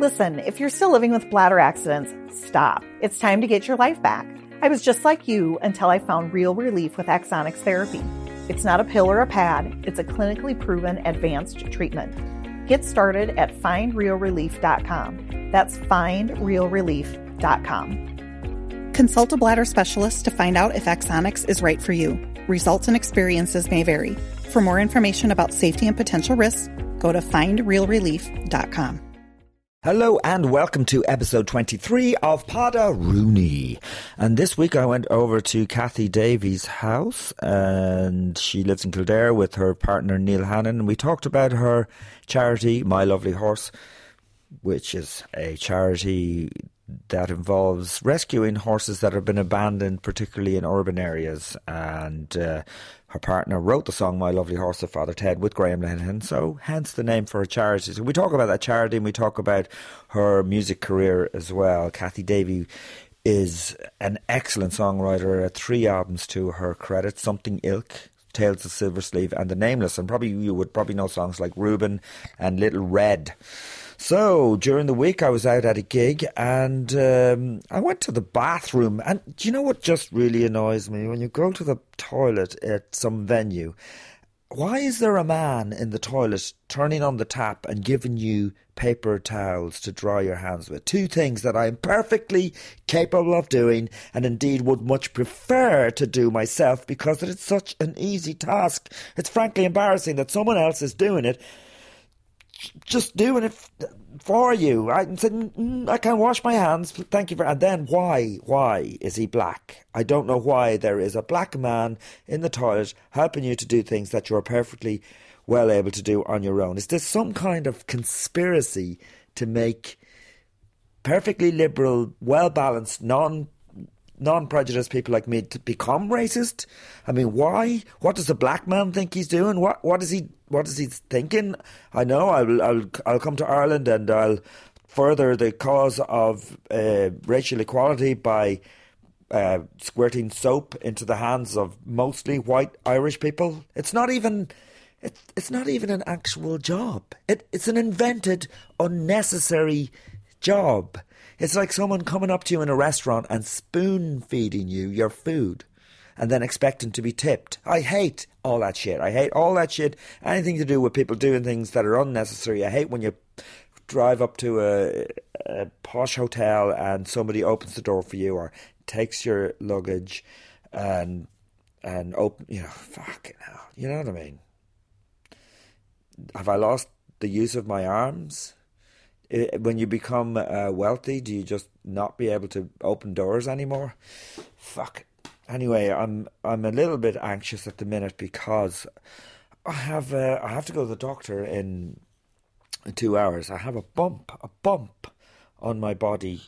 Listen, if you're still living with bladder accidents, stop. It's time to get your life back. I was just like you until I found real relief with Axonics therapy. It's not a pill or a pad, it's a clinically proven advanced treatment. Get started at findrealrelief.com. That's findrealrelief.com. Consult a bladder specialist to find out if Axonics is right for you. Results and experiences may vary. For more information about safety and potential risks, go to findrealrelief.com. Hello and welcome to episode 23 of Pada Rooney. And this week I went over to Cathy Davey's house and she lives in Kildare with her partner Neil Hannon. And we talked about her charity, My Lovely Horse, which is a charity that involves rescuing horses that have been abandoned, particularly in urban areas. And uh, her partner wrote the song My Lovely Horse of Father Ted with Graham Linehan, so hence the name for her charity. So we talk about that charity and we talk about her music career as well. Cathy Davey is an excellent songwriter, three albums to her credit, Something Ilk, Tales of Silversleeve, and The Nameless. And probably you would probably know songs like Reuben and Little Red. So during the week, I was out at a gig and um, I went to the bathroom. And do you know what just really annoys me? When you go to the toilet at some venue, why is there a man in the toilet turning on the tap and giving you paper towels to dry your hands with? Two things that I am perfectly capable of doing and indeed would much prefer to do myself because it is such an easy task. It's frankly embarrassing that someone else is doing it just doing it for you. I said, I can wash my hands. Thank you for. And then why? Why is he black? I don't know why there is a black man in the toilet helping you to do things that you are perfectly well able to do on your own. Is there some kind of conspiracy to make perfectly liberal, well balanced, non non-prejudiced people like me to become racist? I mean, why? What does the black man think he's doing? What what is he what is he thinking? I know I'll I'll I'll come to Ireland and I'll further the cause of uh, racial equality by uh, squirting soap into the hands of mostly white Irish people. It's not even. It, it's not even an actual job. It, it's an invented, unnecessary job. It's like someone coming up to you in a restaurant and spoon feeding you your food and then expecting to be tipped. I hate all that shit. I hate all that shit. Anything to do with people doing things that are unnecessary. I hate when you drive up to a, a posh hotel and somebody opens the door for you or takes your luggage and and open you know fucking hell you know what I mean have I lost the use of my arms when you become uh, wealthy, do you just not be able to open doors anymore? Fuck. Anyway, I'm I'm a little bit anxious at the minute because I have uh, I have to go to the doctor in, two hours. I have a bump, a bump on my body,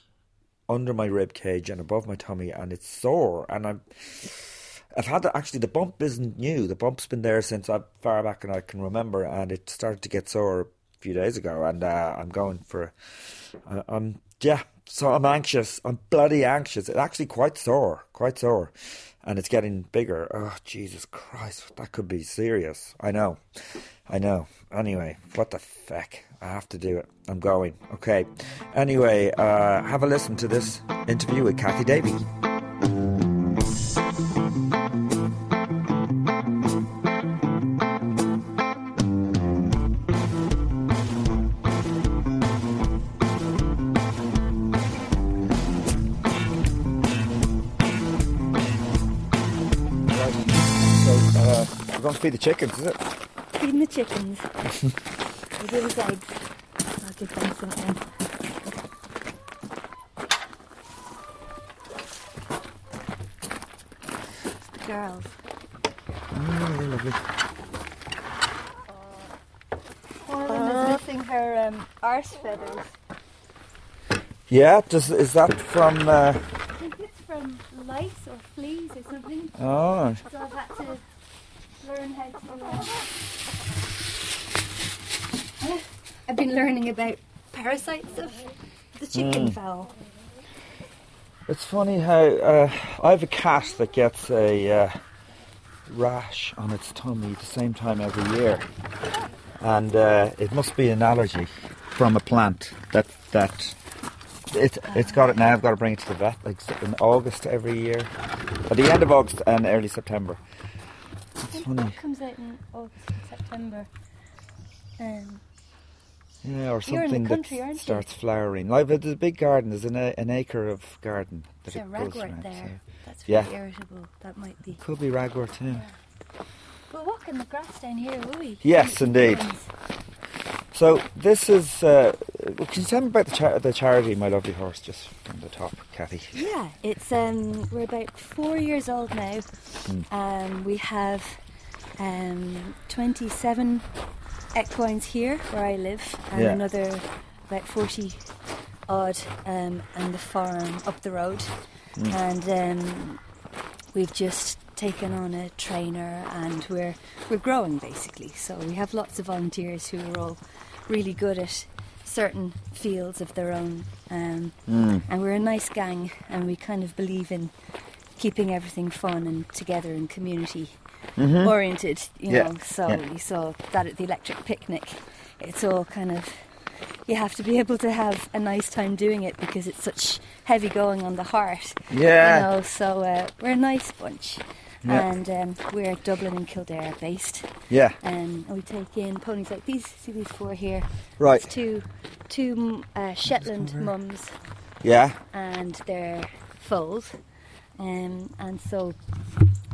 under my rib cage and above my tummy, and it's sore. And I'm I've had actually the bump isn't new. The bump's been there since I far back and I can remember, and it started to get sore few days ago, and uh, I'm going for. Uh, I'm yeah, so I'm anxious. I'm bloody anxious. It's actually quite sore, quite sore, and it's getting bigger. Oh Jesus Christ, that could be serious. I know, I know. Anyway, what the feck? I have to do it. I'm going. Okay. Anyway, uh, have a listen to this interview with Cathy Davey. Feed the chickens, is it? Feeding the chickens. give us eggs. I'll give them something. It's the girls. Oh, lovely. One of them is missing her um, arse feathers. Yeah, does, is that from. Uh, I think it's from lice or fleas or something. oh, So I've had to learn how to. I've been learning about parasites of the chicken fowl. it's funny how uh, I have a cat that gets a uh, rash on its tummy at the same time every year. And uh, it must be an allergy from a plant that. that it, it's got it now. I've got to bring it to the vet like in August every year, at the end of August and early September. I funny. that comes out in August and September. Um, Yeah, or You're in the something country, that aren't you? starts flowering. Like there's a big garden. There's an, a- an acre of garden that there's a it goes ragwort around. there. So. That's Yeah. very irritable. That might be. Could be ragwort too. We'll walk in the grass down here, will we? Yes, indeed. So this is. Uh, can you tell me about the, char- the charity, My Lovely Horse, just from the top, Cathy? Yeah, it's um we're about four years old now. Hmm. Um, we have um 27 equines here where I live, and Yeah. another about 40 odd um, on the farm up the road, Hmm. and um, we've just taken on a trainer, and we're we're growing basically. So we have lots of volunteers who are all really good at certain fields of their own. Um, and we're a nice gang, and we kind of believe in keeping everything fun and together and community oriented. You Yeah, know, so yeah. you saw that at the electric picnic. It's all kind of you have to be able to have a nice time doing it because it's such heavy going on the heart. Yeah. You know, so uh, we're a nice bunch. Yeah. And um, we're Dublin and Kildare based. Yeah. Um, and we take in ponies like these. See these four here? Right. It's two, two uh, Shetland mums Yeah. and their foals. Um, and so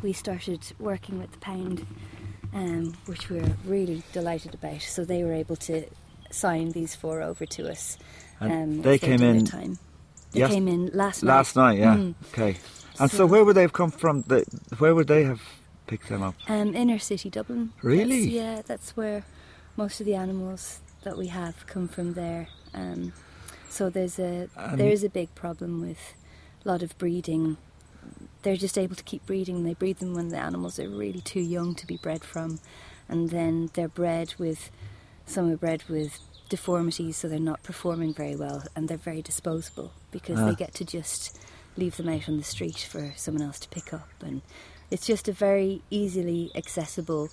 we started working with the pound, um, which we were really delighted about. So they were able to sign these four over to us. Um, they came in Time. They yes- came in last night. Last night, yeah. Mm. Okay. And so, So- where would they have come from? The, where would they have picked them up? Um, inner city Dublin. Really? That's- yeah, that's where most of the animals that we have come from there. Um, so there's a there is a big problem with a lot of breeding. They're just able to keep breeding. They breed them when the animals are really too young to be bred from, and then they're bred with some are bred with deformities, so they're not performing very well, and they're very disposable because Ah. they get to just leave them out on the street for someone else to pick up, and it's just a very easily accessible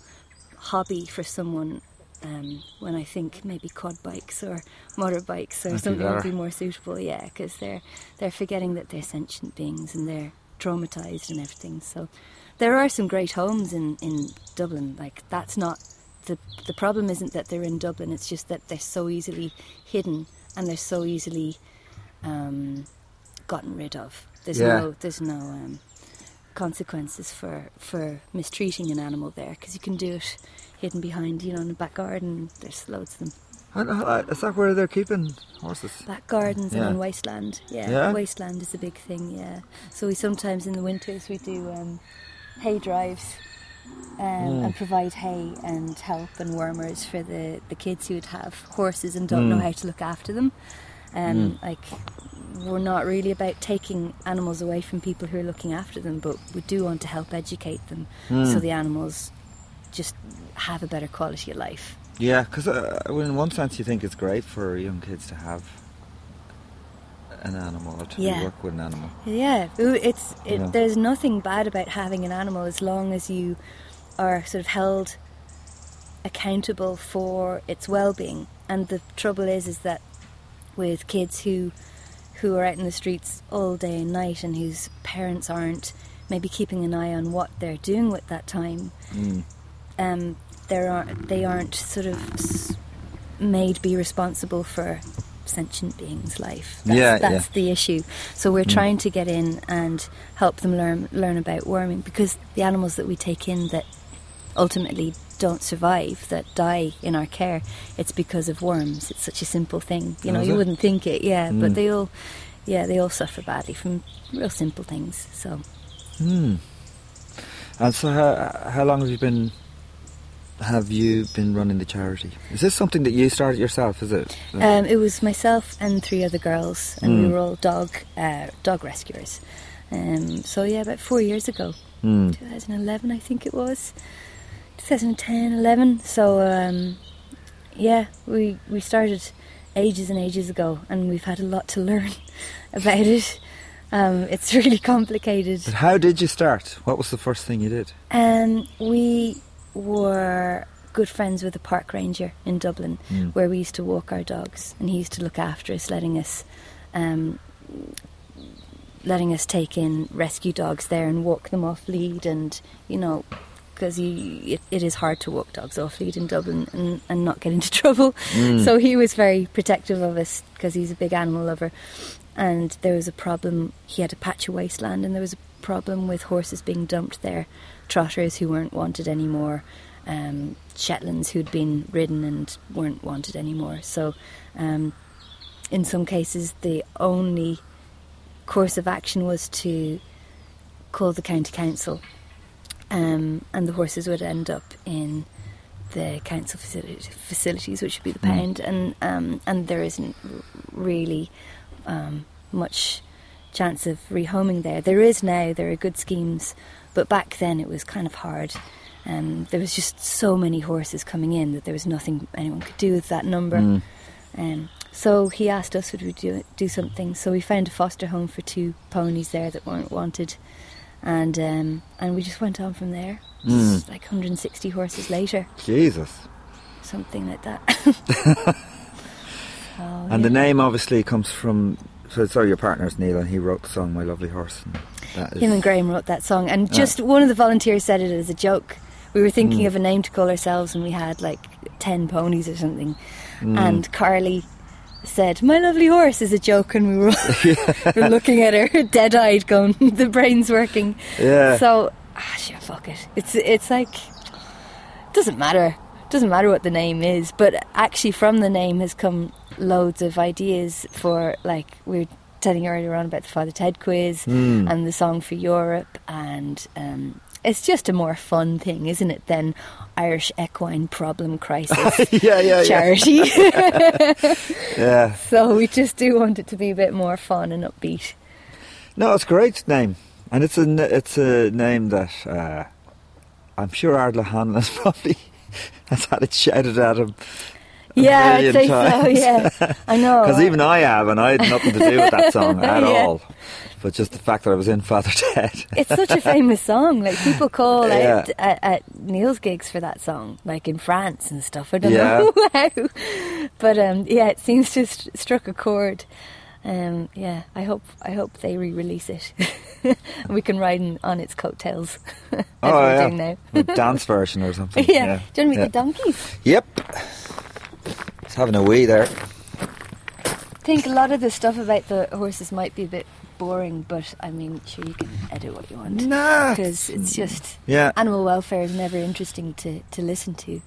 hobby for someone. Um, when I think maybe quad bikes or motorbikes or That'd be something would be more suitable, yeah, because they're they're forgetting that they're sentient beings and they're traumatized and everything. So there are some great homes in, in Dublin. Like that's not the the problem isn't that they're in Dublin. It's just that they're so easily hidden and they're so easily um, gotten rid of. There's Yeah. no there's no um, consequences for for mistreating an animal there because you can do it hidden behind you know in the back garden. There's loads of them. And, uh, is that where they're keeping horses? Back gardens Yeah. and on wasteland. Yeah, Yeah? wasteland is a big thing. Yeah, so we sometimes in the winters we do um, hay drives um, and provide hay and help and wormers for the the kids who would have horses and don't know how to look after them. Um, Like we're not really about taking animals away from people who are looking after them, but we do want to help educate them so the animals just have a better quality of life. Yeah, because uh, well, in one sense, you think it's great for young kids to have an animal or to Yeah. work with an animal. Yeah, it's it, Yeah. there's nothing bad about having an animal as long as you are sort of held accountable for its well-being. And the trouble is, is that with kids who who are out in the streets all day and night and whose parents aren't maybe keeping an eye on what they're doing with that time, um, there aren't they aren't sort of made be responsible for sentient beings' life. That's, Yeah, that's yeah. Mm. the issue. So we're trying to get in and help them learn learn about worming because the animals that we take in that ultimately don't survive, that die in our care, it's because of worms. It's such a simple thing. You know, is you it? wouldn't think it, yeah, Mm. but they all, yeah, they all suffer badly from real simple things. So, Hmm. And so, how, how long have you been? Have you been running the charity? Is this something that you started yourself? Is it? um, it was myself and three other girls, and we Mm. were all dog uh, dog rescuers. Um, so yeah, about four years ago, Hmm. 2011, I think it was. 2010, 11. So, um, yeah, we, we started ages and ages ago, and we've had a lot to learn about it. Um, it's really complicated. But how did you start? What was the first thing you did? Um, we were good friends with a park ranger in Dublin, Mm. where we used to walk our dogs, and he used to look after us, letting us, um, letting us take in rescue dogs there and walk them off lead, and you know, because it, it is hard to walk dogs off lead in Dublin and, and not get into trouble. Mm. So he was very protective of us because he's a big animal lover. And there was a problem. He had a patch of wasteland, and there was a problem with horses being dumped there, trotters who weren't wanted anymore, um, Shetlands who'd been ridden and weren't wanted anymore. So, um, in some cases, the only course of action was to call the county council, um, and the horses would end up in the council facility, facilities, which would be the Mm. pound, and um, and there isn't really um, much chance of rehoming there. There is now. There are good schemes, but back then it was kind of hard. Um, there was just so many horses coming in that there was nothing anyone could do with that number. Mm. Um, so he asked us would we do do something. So we found a foster home for two ponies there that weren't wanted, and um, and we just went on from there. Mm. Like 160 horses later, Jesus. something like that. So, And the name obviously comes from. So, so your partner's Neil, and he wrote the song "My Lovely Horse." And that is, Him and Graham wrote that song, and just one of the volunteers said it as a joke. We were thinking Mm. of a name to call ourselves, and we had like ten ponies or something. Mm. And Carly said, "My lovely horse" is a joke, and we were, all we were looking at her, dead-eyed, going, "The brain's working." Yeah. So, ah, sure, fuck it. It's it's like doesn't matter. Doesn't matter what the name is, but actually from the name has come loads of ideas for like we were telling you earlier on about the Father Ted quiz Mm. and the song for Europe, and um, it's just a more fun thing, isn't it, than Irish Equine Problem Crisis yeah, yeah, yeah. charity. Yeah. so we just do want it to be a bit more fun and upbeat. No, it's a great name, and it's a it's a name that uh, I'm sure Ardal O'Hanlon's probably has had it shouted at him. Yeah, I'd say so. Yeah, I know. Because even I have, and I had nothing to do with that song at Yeah. all. But just the fact that I was in Father Ted. it's such a famous song. Like people call Yeah. out at, at Neil's gigs for that song, like in France and stuff. I don't Yeah. know how, but um, yeah, it seems to have st- struck a chord. Um, yeah, I hope I hope they re-release it, and we can ride in, on its coattails oh yeah, doing now. a dance version or something. yeah. do you want to meet yeah. the donkeys? Yep. It's having a wee there. I think a lot of the stuff about the horses might be a bit boring, but I mean, sure you can edit what you want Nah. because it's just Yeah. animal welfare is never interesting to, to listen to.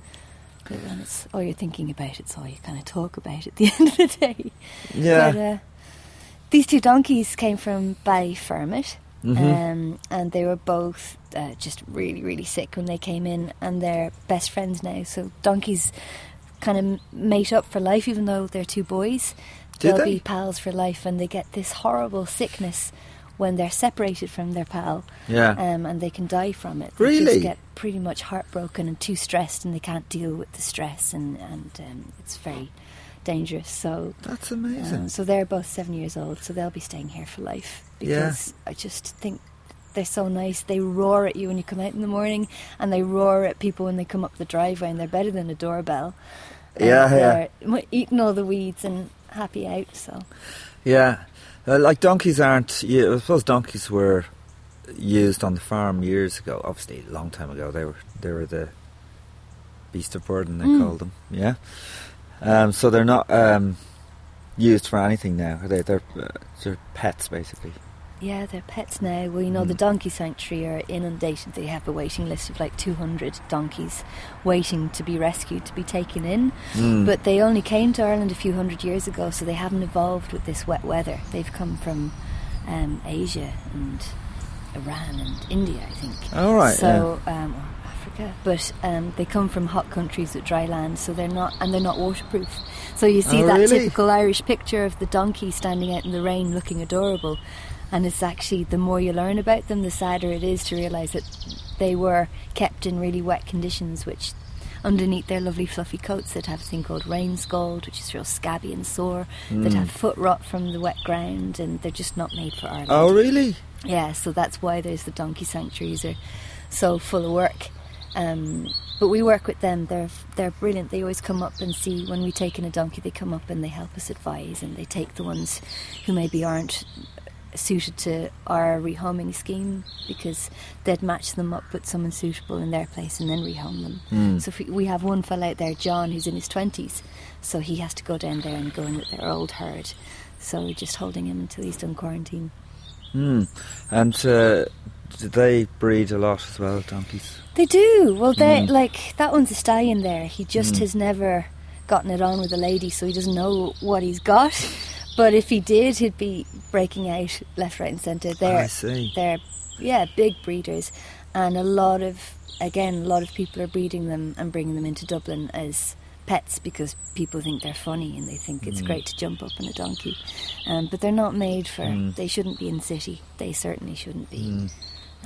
But when it's all you're thinking about, it's all you kind of talk about at the end of the day. Yeah. But uh, these two donkeys came from Ballyfermot, Mhm. um, and they were both uh, just really, really sick when they came in, and they're best friends now. So donkeys kind of mate up for life, even though they're two boys. Did They'll they? be pals for life, and they get this horrible sickness when they're separated from their pal Yeah. um, and they can die from it. They Really? just get pretty much heartbroken and too stressed, and they can't deal with the stress, and and um, it's very dangerous. So. That's amazing. Um, so they're both seven years old, so they'll be staying here for life Yeah. because I just think they're so nice. They roar at you when you come out in the morning, and they roar at people when they come up the driveway, and they're better than a doorbell. And Yeah, yeah. eating all the weeds and happy out. So Yeah, uh, like donkeys aren't. Yeah, I suppose donkeys were used on the farm years ago. Obviously, a long time ago. They were they were the beast of burden. They Mm. called them. Yeah. Um, so they're not um, used for anything now. They? They're uh, they're pets basically. Yeah, they're pets now. Well, you know, the Hmm. donkey sanctuary are inundated. They have a waiting list of like 200 donkeys waiting to be rescued, to be taken in. Hmm. But they only came to Ireland a few hundred years ago, so they haven't evolved with this wet weather. They've come from um, Asia and Iran and India, I think. All right, So, um, or Africa. But um, they come from hot countries with dry land, so they're not, and they're not waterproof. So you see Oh, that really? typical Irish picture of the donkey standing out in the rain looking adorable. And it's actually, the more you learn about them, the sadder it is to realise that they were kept in really wet conditions, which underneath their lovely fluffy coats that have a thing called rain scald, which is real scabby and sore, Hmm. that have foot rot from the wet ground, and they're just not made for Ireland. Oh, really? Yeah, so that's why there's the donkey sanctuaries are so full of work. Um, but we work with them. They're they're brilliant. They always come up and see when we take in a donkey. They come up and they help us advise, and they take the ones who maybe aren't suited to our rehoming scheme because they'd match them up with someone suitable in their place and then rehome them. So if we, we have one fella out there, John, who's in his twenties, so he has to go down there and go in with their old herd. So we're just holding him until he's done quarantine. Hmm. And uh, do they breed a lot as well, donkeys? They do. Well, they Mm. like that one's a stallion. There, he just has never gotten it on with a lady, so he doesn't know what he's got. But if he did, he'd be breaking out left, right, and centre. They're I see. they're yeah big breeders, and a lot of again a lot of people are breeding them and bringing them into Dublin as pets because people think they're funny and they think Mm. it's great to jump up on a donkey. Um, but they're not made for. Mm. They shouldn't be in city. They certainly shouldn't be.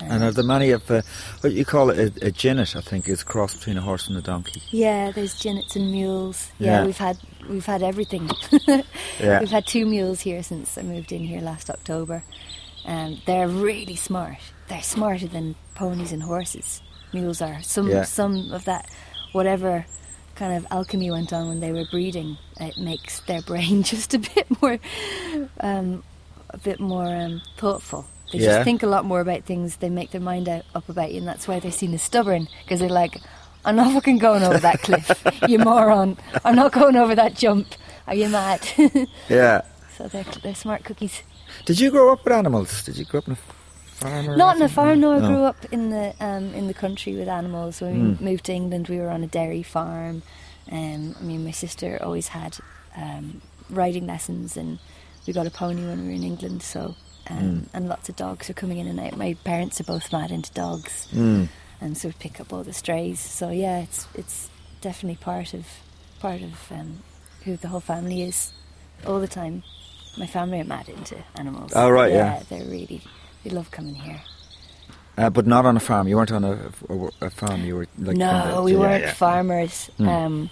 And are there many of uh, what you call it a, a jinnet? I think is cross between a horse and a donkey. Yeah, there's jinnets and mules. Yeah, Yeah. we've had we've had everything. Yeah. We've had two mules here since I moved in here last October. Um, they're really smart. They're smarter than ponies and horses. Mules are. Some Yeah. some of that whatever kind of alchemy went on when they were breeding, it makes their brain just a bit more um, a bit more um, thoughtful. They Yeah. just think a lot more about things. They make their mind out, up about you, and that's why they're seen as stubborn because they're like, "I'm not fucking going over that cliff, you moron! I'm not going over that jump. Are you mad?" Yeah. so they're, they're smart cookies. Did you grow up with animals? Did you grow up in a farm? or Not in a farm. No, I No. grew up in the um, in the country with animals. When we moved to England, we were on a dairy farm. Um, I mean, my sister always had um, riding lessons, and we got a pony when we were in England. So, um, and lots of dogs are coming in and out. My parents are both mad into dogs, Mm. and so we pick up all the strays. So yeah, it's it's definitely part of part of um, who the whole family is all the time. My family are mad into animals. Oh, right, yeah. they're really they love coming here. Uh, but not on a farm. You weren't on a, a, a farm. You were like no, of- we yeah, weren't yeah. farmers. Mm. Um,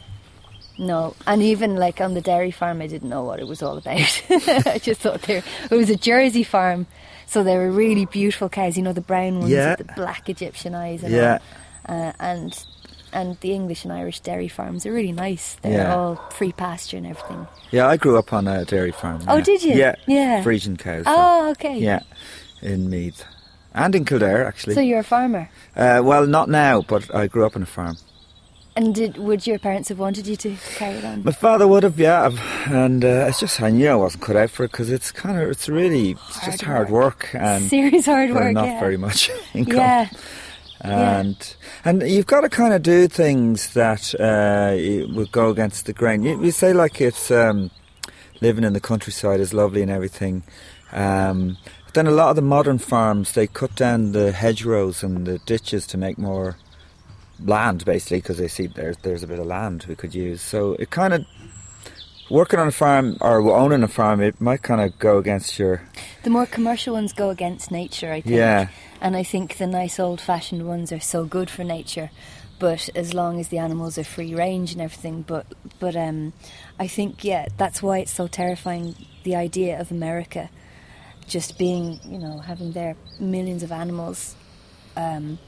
no, and even like on the dairy farm, I didn't know what it was all about. I just thought there it was a Jersey farm, so they were really beautiful cows. You know, the brown ones Yeah. with the black Egyptian eyes, and Yeah. all. Uh, and and the English and Irish dairy farms are really nice. They're Yeah. all free pasture and everything. Yeah, I grew up on a dairy farm. Oh, yeah. did you? Yeah. Yeah. Friesian cows. Oh, okay. Yeah, in Meath. And in Kildare, actually. So you're a farmer, uh, well, not now, but I grew up on a farm. And did would your parents have wanted you to carry it on? My father would have, yeah, and uh, it's just I knew I wasn't cut out for it because it's kind of it's really it's just Hard hard work, and Serious hard work. not yeah. very much income. Yeah. and and you've got to kind of do things that uh, would go against the grain. You, you say like it's um, living in the countryside is lovely and everything. Um, but then a lot of the modern farms they cut down the hedgerows and the ditches to make more land, basically, because they see there's there's a bit of land we could use. So it kind of working on a farm or owning a farm, it might kind of go against your The more commercial ones go against nature, I think. Yeah. And I think the nice old fashioned ones are so good for nature. But as long as the animals are free range and everything, but but um, I think yeah, that's why it's so terrifying. The idea of America just being, you know, having their millions of animals. Um,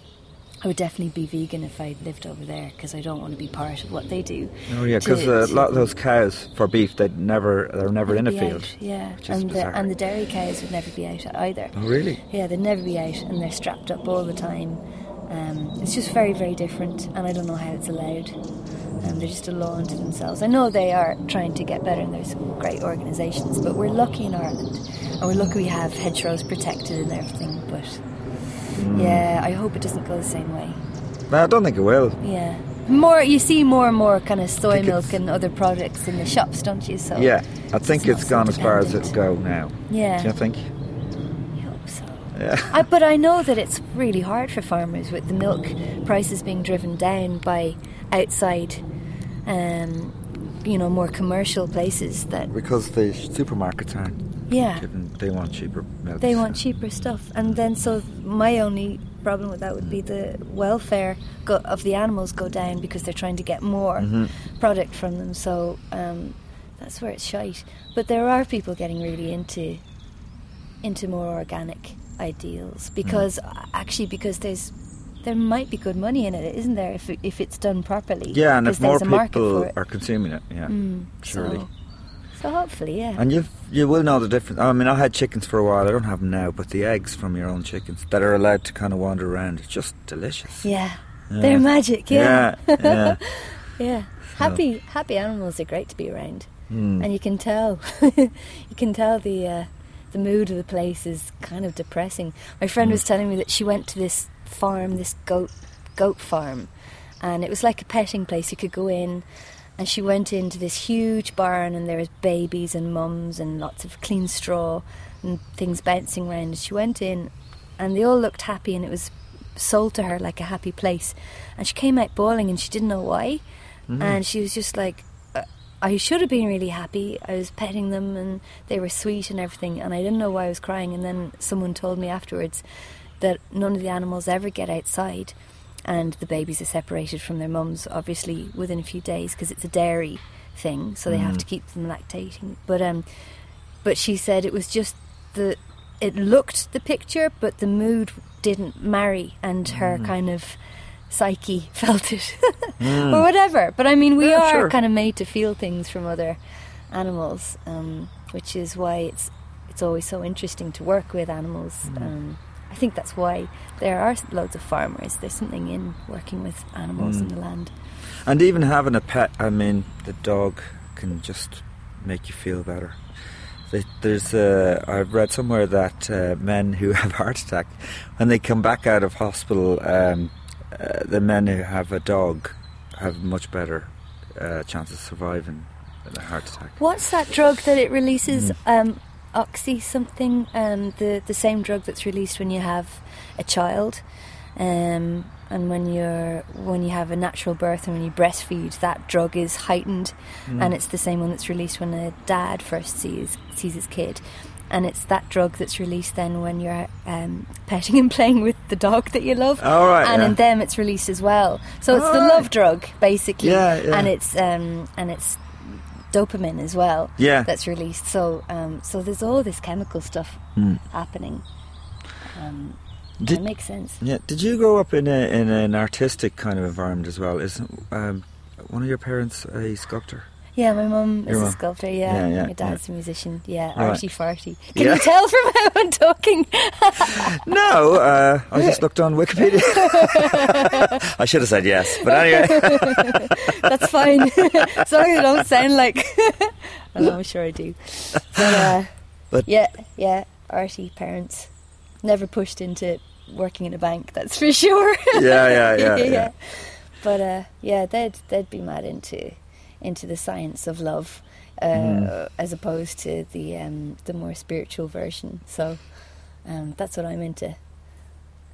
I would definitely be vegan if I lived over there because I don't want to be part of what they do. oh yeah, because a lot of those cows for beef they never they're never in a field. out, yeah, and the and the dairy cows would never be out either. Oh really? Yeah, they'd never be out, and they're strapped up all the time. Um, it's just very, very different, and I don't know how it's allowed. Um, they're just a law unto themselves. I know they are trying to get better, and there's some great organisations, but we're lucky in Ireland, and we're lucky we have hedgerows protected and everything. But Hmm. yeah, I hope it doesn't go the same way. No, I don't think it will. Yeah, more you see more and more kind of soy milk and other products in the shops, don't you? So Yeah, I think it's so gone as far as it'll go now. Yeah, Do you think? I hope so. Yeah. I, but I know that it's really hard for farmers with the milk prices being driven down by outside, um, you know, more commercial places that, Because the supermarkets aren't yeah, giving, they want cheaper milk. they want cheaper stuff. And then, so my only problem with that would be the welfare go, of the animals go down because they're trying to get more product from them. So um, that's where it's shite. But there are people getting really into into more organic ideals because actually because there's there might be good money in it, isn't there? If if it's done properly. Yeah, and if more there's a market people are consuming it, yeah, Mm, surely. So, so hopefully, yeah. And you you will know the difference. I mean, I had chickens for a while. I don't have them now, but the eggs from your own chickens that are allowed to kind of wander around, it's just delicious. yeah. Yeah. They're magic, yeah. yeah, yeah. Yeah. Happy happy animals are great to be around. Mm. And you can tell you can tell the uh, the mood of the place is kind of depressing. My friend was telling me that she went to this farm, this goat goat farm, and it was like a petting place. You could go in and she went into this huge barn and there was babies and mums and lots of clean straw and things bouncing around. And she went in and they all looked happy and it was sold to her like a happy place. And she came out bawling and she didn't know why. And she was just like, uh, I should have been really happy. I was petting them and they were sweet and everything. And I didn't know why I was crying. And then someone told me afterwards that none of the animals ever get outside. And the babies are separated from their mums, obviously, within a few days because it's a dairy thing. So they have to keep them lactating. But um, but she said it was just the it looked the picture but the mood didn't marry and her Mm. kind of psyche felt it or whatever but i mean we Yeah, are sure. kind of made to feel things from other animals um, which is why it's it's always so interesting to work with animals Mm. um, i think that's why there are loads of farmers there's something in working with animals Mm. in the land And even having a pet, I mean, the dog can just make you feel better. There's, uh, I've read somewhere that uh, men who have heart attack, when they come back out of hospital, um, uh, the men who have a dog have much better uh, chance of surviving a heart attack. What's that drug that it releases? Mm. Um, oxy something. Um, the the same drug that's released when you have a child, um, and when you're when you have a natural birth and when you breastfeed, that drug is heightened, Mm. and it's the same one that's released when a dad first sees sees his kid. And it's that drug that's released then when you're um, petting and playing with the dog that you love. Oh, right, and yeah. in them it's released as well. So it's the right. love drug basically. Yeah, yeah. And it's um, and it's dopamine as well Yeah. that's released. So um, so there's all this chemical stuff Mm. happening. Um, Did- it makes sense. Yeah. Did you grow up in a in an artistic kind of environment as well? Isn't um, one of your parents a sculptor? Yeah, my mum is a sculptor. Yeah, Yeah, yeah, my dad's a musician. Yeah, Right. arty farty. Can Yeah. you tell from how I'm talking? No, uh, I just looked on Wikipedia. I should have said yes, but anyway. That's fine. as long as I don't sound like. I know, I'm sure I do. But, uh, But- yeah, yeah, arty parents. Never pushed into working in a bank. That's for sure. Yeah, yeah, yeah, yeah. But uh, yeah, they'd they'd be mad into into the science of love, uh, Mm. as opposed to the um, the more spiritual version. So um, that's what I'm into.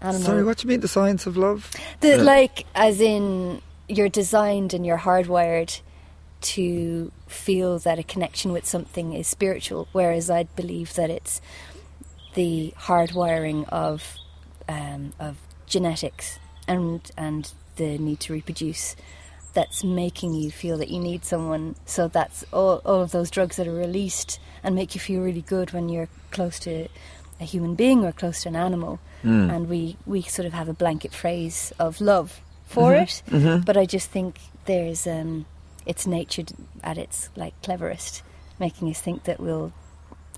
Animal. Sorry, what do you mean the science of love? The, Uh, like, as in, you're designed and you're hardwired to feel that a connection with something is spiritual, whereas I believe that it's the hardwiring of um, of genetics and and the need to reproduce that's making you feel that you need someone. So that's all, all of those drugs that are released and make you feel really good when you're close to a human being or close to an animal. Mm. And we, we sort of have a blanket phrase of love for Mm-hmm. it. But I just think there's um, it's nature at its like cleverest, making us think that we'll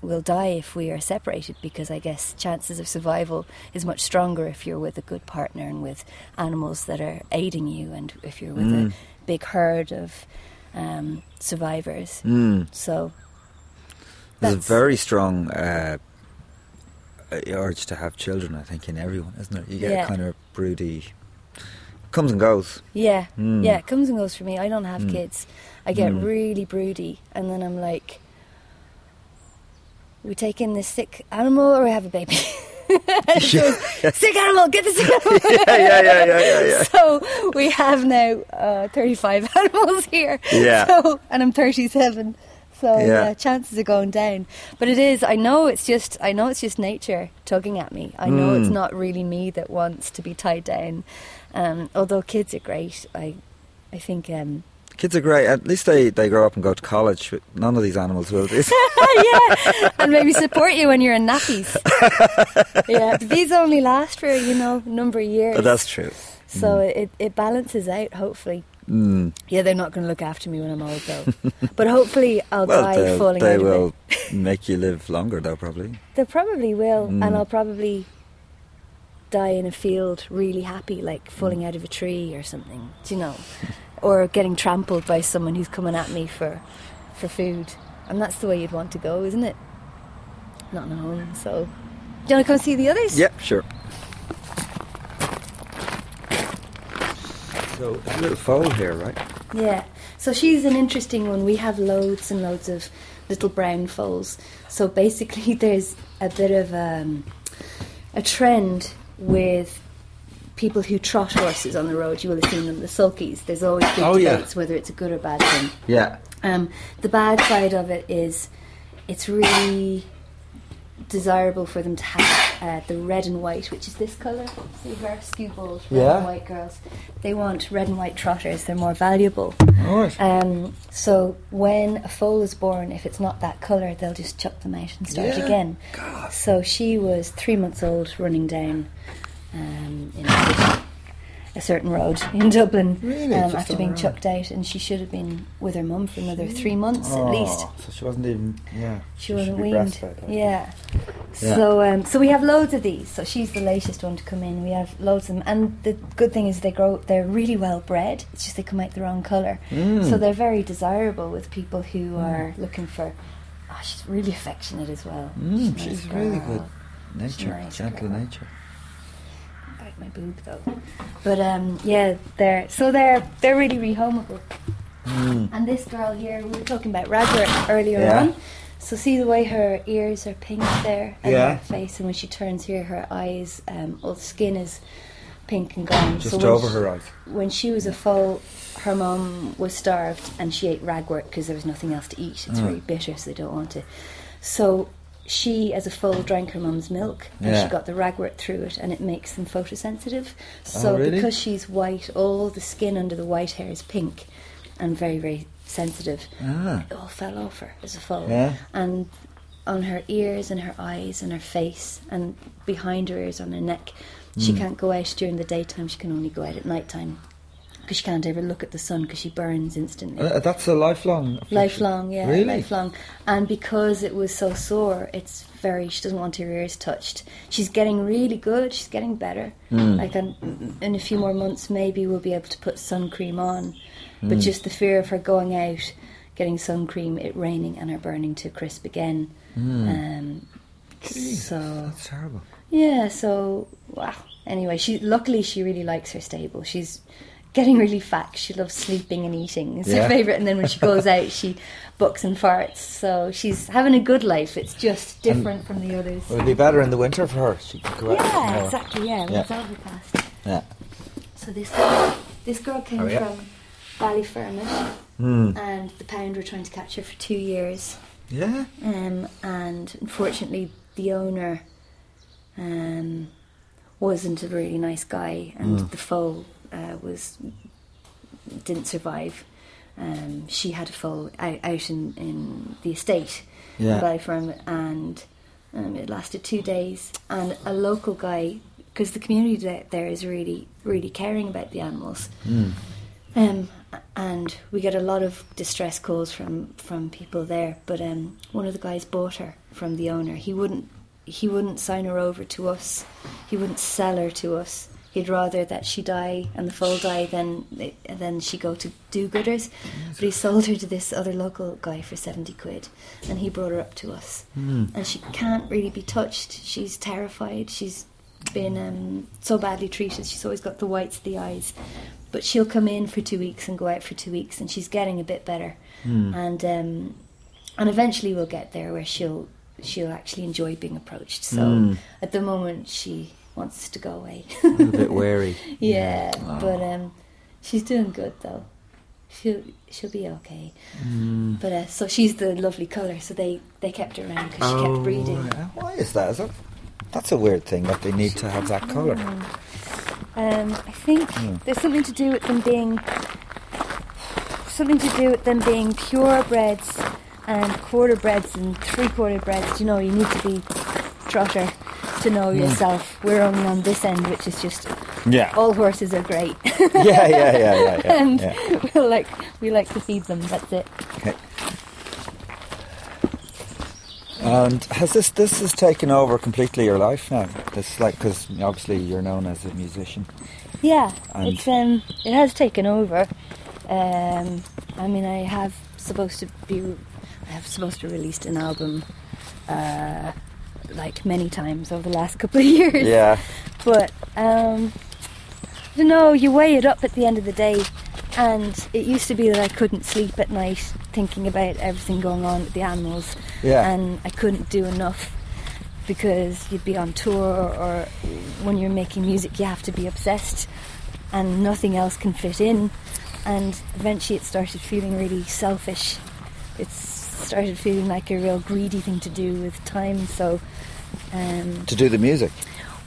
we'll die if we are separated because I guess chances of survival is much stronger if you're with a good partner and with animals that are aiding you and if you're with Mm. a big herd of um, survivors. Mm. So There's a very strong uh, urge to have children, I think, in everyone, isn't there? You get Yeah. kind of broody. Comes and goes. yeah, Mm. yeah, it comes and goes for me. I don't have Mm. kids. I get Mm. really broody, and then I'm like, "We take in this sick animal, or we have a baby." Sick animal, get the sick animal. yeah, yeah, yeah, yeah, yeah, yeah. So we have now uh, 35 animals here. Yeah. So, and I'm 37. So Yeah. yeah. chances are going down. But it is. I know it's just. I know it's just nature tugging at me. I know it's Mm. not really me that wants to be tied down. Um, although kids are great. I, I think. Um, Kids are great. At least they, they grow up and go to college. but None of these animals will. These. yeah, and maybe support you when you're in nappies. yeah, but these only last for you know a number of years. That's true. so it it balances out. Hopefully. Mm. Yeah, they're not going to look after me when I'm old, though. but hopefully, I'll Well, die falling they out will make you live longer, though, probably. They probably will, Mm. and I'll probably die in a field really happy, like falling Mm. out of a tree or something. Do you know? Or getting trampled by someone who's coming at me for for food. And that's the way you'd want to go, isn't it? Not in a home. So, do you want to come see the others? Yep, sure. So, a little foal here, right? Yeah. So she's an interesting one. We have loads and loads of little brown foals. So basically, there's a bit of um, a trend with people who trot horses on the road. You will have seen them, the sulkies. There's always big Oh, yeah. debates whether it's a good or bad thing. Yeah. Um, the bad side of it is it's really desirable for them to have uh, the red and white, which is this colour. See her skewbalds, red Yeah. and white girls. They want red and white trotters. They're more valuable. Alright. Um, so when a foal is born, if it's not that colour, they'll just chuck them out and start Yeah. again. So she was three months old, running down um, in a, certain road in Dublin Really? um, after being chucked out, and she should have been with her mum for another three months Oh, at least. So she wasn't even, yeah. She wasn't weaned. Yeah. Yeah. So um, so we have loads of these. So she's the latest one to come in. We have loads of them, and the good thing is they grow. They're really well bred. It's just they come out the wrong colour. Mm. So they're very desirable with people who are looking for. Oh, she's really affectionate as well. Mm, she's nice really good nature, nice gentle girl. nature. My boob though. But um, yeah, they're so they're they're really rehomable. And this girl here, we were talking about Ragwort earlier Yeah. on. So see the way her ears are pink there, and Yeah. her face, and when she turns here, her eyes, um, all the skin is pink and gone. Just so over she- her eyes. When she was a foal, her mum was starved, and she ate ragwort because there was nothing else to eat. It's Mm. very bitter, so they don't want it. So she, as a foal, drank her mum's milk, and Yeah. she got the ragwort through it, and it makes them photosensitive. So Oh, really? because she's white, all the skin under the white hair is pink, and very very sensitive. Ah. It all fell off her as a foal, Yeah. and on her ears and her eyes and her face and behind her ears on her neck. She Hmm. can't go out during the daytime. She can only go out at night time because she can't ever look at the sun because she burns instantly. Uh, that's a lifelong. affliction. Lifelong, yeah, Really? lifelong. And because it was so sore, it's very. She doesn't want her ears touched. She's getting really good. She's getting better. Hmm. Like in, in a few more months, maybe we'll be able to put sun cream on. Hmm. But just the fear of her going out, getting sun cream, it raining, and her burning to crisp again. Um, so Hmm. That's terrible. yeah, so wow. Anyway, she luckily she really likes her stable. She's getting really fat. She loves sleeping and eating. It's Yeah. her favorite. And then when she goes out, she bucks and farts. So she's having a good life. It's just different from the others. It would be better in the winter for her? She could go out. Yeah, exactly. Yeah, Yeah. it's overcast. Yeah. So this girl, this girl came Oh, yeah. from Ballyfermot, Hmm. and the pound were trying to catch her for two years. Yeah. Um, and unfortunately, the owner um, wasn't a really nice guy, and Mm. the foal uh, was didn't survive. Um, she had a fall out, out in, in the estate Yeah. by firm, and um, it lasted two days. And a local guy, because the community there, there is really, really caring about the animals. Um, and we get a lot of distress calls from, from people there. But um, one of the guys bought her from the owner. He wouldn't he wouldn't sign her over to us. He wouldn't sell her to us. He'd rather that she die and the foal die than than she go to do-gooders. But he sold her to this other local guy for seventy quid, and he brought her up to us. And she can't really be touched. She's terrified. She's been um, so badly treated. She's always got the whites of the eyes. But she'll come in for two weeks and go out for two weeks, and she's getting a bit better. And um, and eventually we'll get there where she'll she'll actually enjoy being approached. So at the moment she wants to go away. A little bit wary. yeah, but um, she's doing good though. She'll she'll be okay. But uh, so she's the lovely colour. So they they kept her around because she kept breeding. right. Oh, Why is that? Is that? That's a weird thing that they need to have that colour. Um, I think there's something to do with them being something to do with them being purebreds and quarterbreds and three quarter breds. You know, you need to be trotter to know yourself. We're only on this end, which is just Yeah. all horses are great, yeah, yeah, yeah, yeah, yeah. and yeah. we like we like to feed them. That's it. Okay. And has this this has taken over completely your life now? This like because obviously you're known as a musician. Yeah, And- it's um, it has taken over. Um, I mean, I have supposed to be, I have supposed to released an album, uh, like many times over the last couple of years. Yeah. But um, you know, you weigh it up at the end of the day, and it used to be that I couldn't sleep at night thinking about everything going on with the animals, Yeah. and I couldn't do enough because you'd be on tour or when you're making music, you have to be obsessed, and nothing else can fit in. And eventually, it started feeling really selfish. It started feeling like a real greedy thing to do with time. So. Um, To do the music.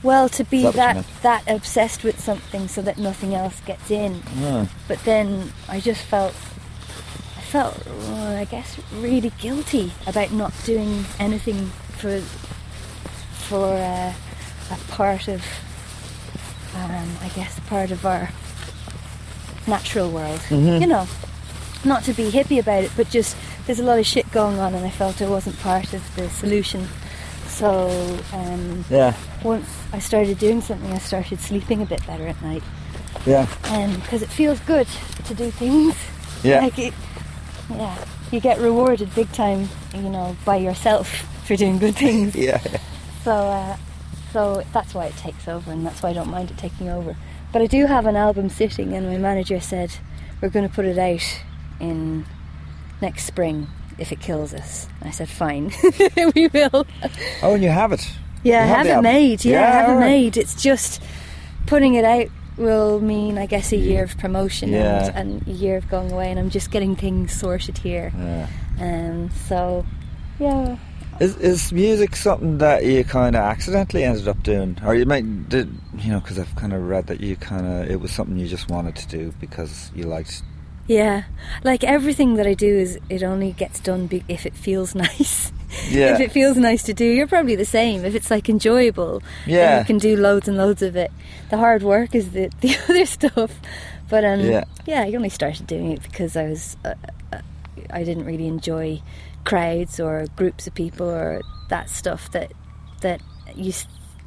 well, to be that that that obsessed with something so that nothing else gets in. Ah. But then I just felt, I felt, well, I guess, really guilty about not doing anything for for uh, a part of, um, I guess, part of our natural world. Mm-hmm. You know, not to be hippie about it, but just there's a lot of shit going on, and I felt I wasn't part of the solution. So. Um, Yeah. once I started doing something, I started sleeping a bit better at night, Yeah. because it feels good to do things. Yeah. Like it, yeah, you get rewarded big time, you know, by yourself for doing good things. Yeah. So, uh, so that's why it takes over, and that's why I don't mind it taking over. But I do have an album sitting, and my manager said we're going to put it out in next spring if it kills us. I said fine, we will. Oh, and you have it. Yeah, I have have it made. Yeah, Yeah, I have it alright. made. It's just putting it out will mean, I guess, a year of promotion Yeah. and, and a year of going away, and I'm just getting things sorted here. Yeah. Um, so, yeah. Is is music something that you kind of accidentally ended up doing, or you might did you know? Because I've kind of read that you kind of it was something you just wanted to do because you liked. Yeah, like everything that I do is it only gets done be- if it feels nice. Yeah. if it feels nice to do, you're probably the same. If it's like enjoyable, Yeah. you can do loads and loads of it. The hard work is the the other stuff. But um, Yeah. yeah, I only started doing it because I was uh, uh, I didn't really enjoy crowds or groups of people or that stuff that that you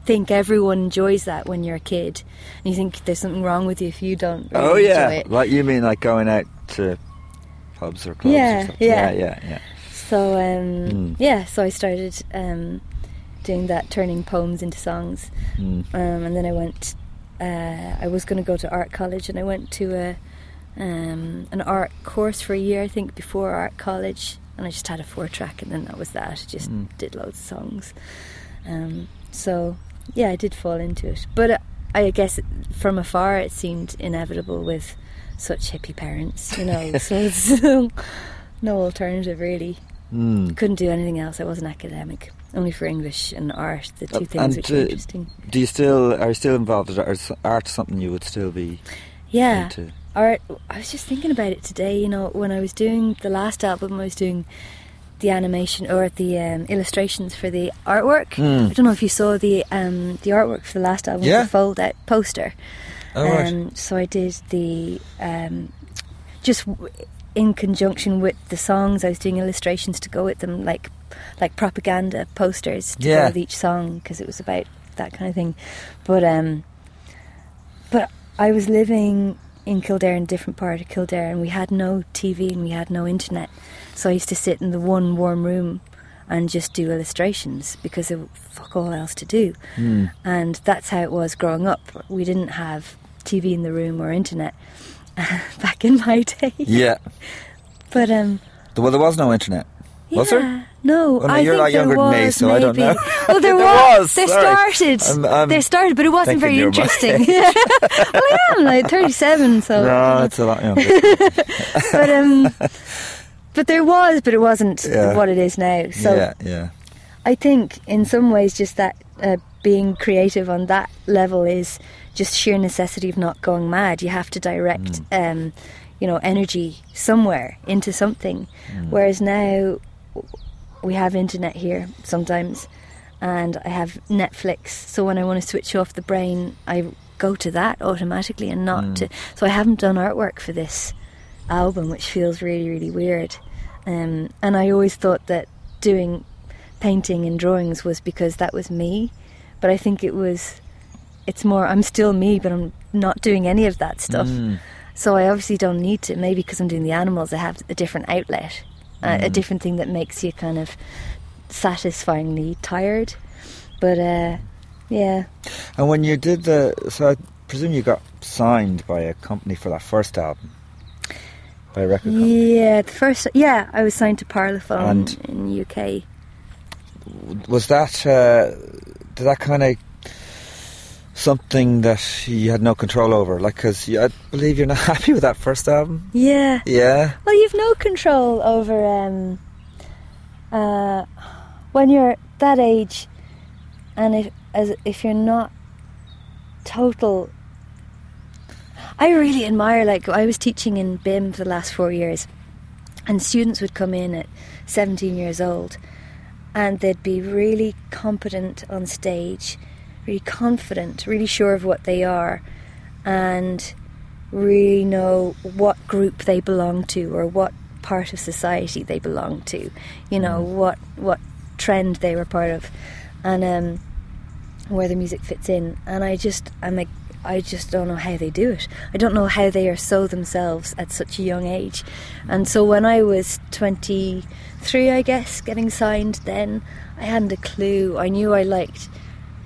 think everyone enjoys that when you're a kid, and you think there's something wrong with you if you don't. Really oh yeah, like you mean like going out to pubs or clubs? Yeah, or yeah. yeah, yeah, yeah. So um, Mm. yeah, so I started um, doing that, turning poems into songs, Mm. um, and then I went. Uh, I was going to go to art college, and I went to a um, an art course for a year, I think, before art college, and I just had a four track, and then that was that. Just Mm. did loads of songs. Um, so yeah, I did fall into it, but uh, I guess from afar it seemed inevitable with such hippie parents, you know. so it's no alternative really Mm. couldn't do anything else. I wasn't academic, only for English and art, the two Uh, things which were uh, interesting. Do you still are you still involved? Is art something you would still be Yeah, into? art. I was just thinking about it today. You know, when I was doing the last album, I was doing the animation or the um, illustrations for the artwork. Hmm. I don't know if you saw the um, the artwork for the last album, Yeah. the fold out poster. Oh, right. um, so I did the um, just w- in conjunction with the songs. I was doing illustrations to go with them, like like propaganda posters to Yeah. go with each song because it was about that kind of thing. But um, I was living in Kildare, in a different part of Kildare, and we had no TV and we had no internet. So I used to sit in the one warm room and just do illustrations because there was fuck all else to do. And that's how it was growing up. We didn't have TV in the room or internet back in my day. Yeah. But um, Well, there was no internet. Was there? No, Well, no, I you're think there younger than me, was, so I don't maybe. know. Well, there, There was. was, sorry. started. I'm- I'm they started, but it wasn't very interesting. well, I am like 37, so. No, it's a lot younger. but um, but there was, but it wasn't Yeah. what it is now. So yeah, yeah. I think in some ways, just that uh, being creative on that level is just sheer necessity of not going mad. You have to direct, um, you know, energy somewhere into something. Whereas now we have internet here sometimes, and I have Netflix. So when I want to switch off the brain, I go to that automatically, and not to. So I haven't done artwork for this album, which feels really, really weird. Um, and I always thought that doing painting and drawings was because that was me, but I think it was. It's more. I'm still me, but I'm not doing any of that stuff. Mm. So I obviously don't need to. Maybe because I'm doing the animals, I have a different outlet, uh, a different thing that makes you kind of satisfyingly tired. But uh, yeah, And when you did the, so I presume you got signed by a company for that first album, by a record company. yeah. The first, yeah, I was signed to Parlophone And- in UK. Was that uh, did that kind of something that you had no control over? Like, because I believe you're not happy with that first album. Yeah. Yeah. Well, you've no control over um, uh, when you're that age, and if as if you're not total. I really admire. Like I was teaching in BIMM for the last four years, and students would come in at 17 years old, and they'd be really competent on stage, really confident, really sure of what they are, and really know what group they belong to or what part of society they belong to. You know what what trend they were part of, and um, where the music fits in. And I just I'm like I just don't know how they do it. I don't know how they are so themselves at such a young age. And so when I was 23, I guess, getting signed, then I hadn't a clue. I knew I liked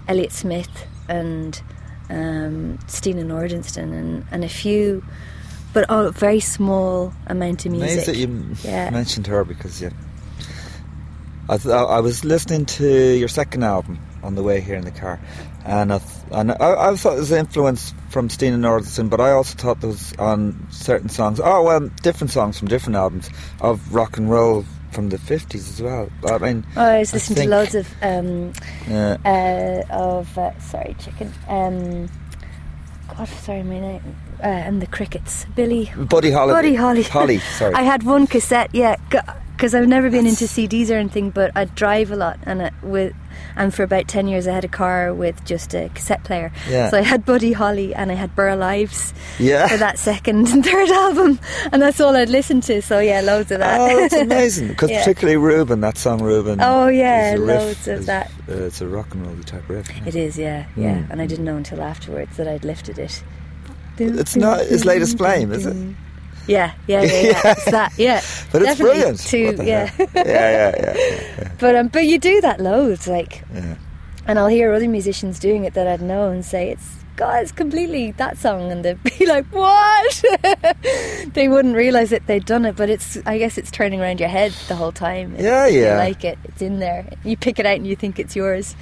Elliott Smith and um, Stina Nordenstam and, and a few, but a very small amount of music. Amazed that you Yeah. mentioned her because yeah, I, I was listening to your second album on the way here in the car, and I, th- and I, I thought there was influence from Stina Nordenstam, but I also thought there was on certain songs. Oh well, different songs from different albums of rock and roll from the fifties as well. I mean, Oh, I was listening think- to loads of um, yeah, uh, of uh, sorry chicken. Um, God, sorry, my name. Uh, and the crickets, Billy. Buddy Holly. Buddy Holly. Holly. Sorry. I had one cassette, yeah, because I've never been into CDs or anything, but I drive a lot, and it, with and for about ten years I had a car with just a cassette player. Yeah. So I had Buddy Holly and I had Burl Ives Yeah. for that second and third album, and that's all I'd listen to. So yeah, loads of that. Oh, that's amazing! Because Yeah. particularly Reuben, that song Reuben. Oh, yeah, riff, loads of is- that. Uh, it's a rock and roll type riff. isn't It is, yeah, yeah. Mm. And I didn't know until afterwards that I'd lifted it. It's not his latest flame, is it? Yeah, yeah, yeah, yeah. it's that, yeah. But it's Definitely brilliant. Too, yeah. yeah, yeah, yeah, yeah, but um, but you do that loads, like, yeah. and I'll hear other musicians doing it that I'd know and say it's. God, it's completely that song, and they'd be like, "What?" they wouldn't realize that they'd done it, but it's. I guess it's turning around your head the whole time. Yeah, yeah. you like it, it's in there. You pick it out and you think it's yours.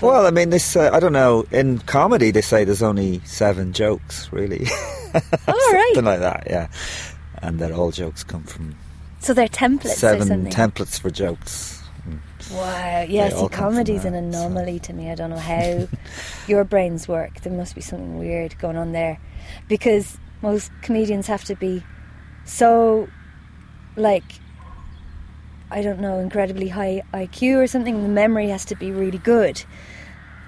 Well, I mean, this. Uh, I don't know. In comedy, they say there's only seven jokes, really. All right. Something like that, yeah. And that all jokes come from So they're templates seven templates for jokes. Wow, yeah, see, comedy's an that, so- anomaly to me. I don't know how your brains work. There must be something weird going on there. Because most comedians have to be so, like, I don't know, incredibly high IQ or something. The memory has to be really good.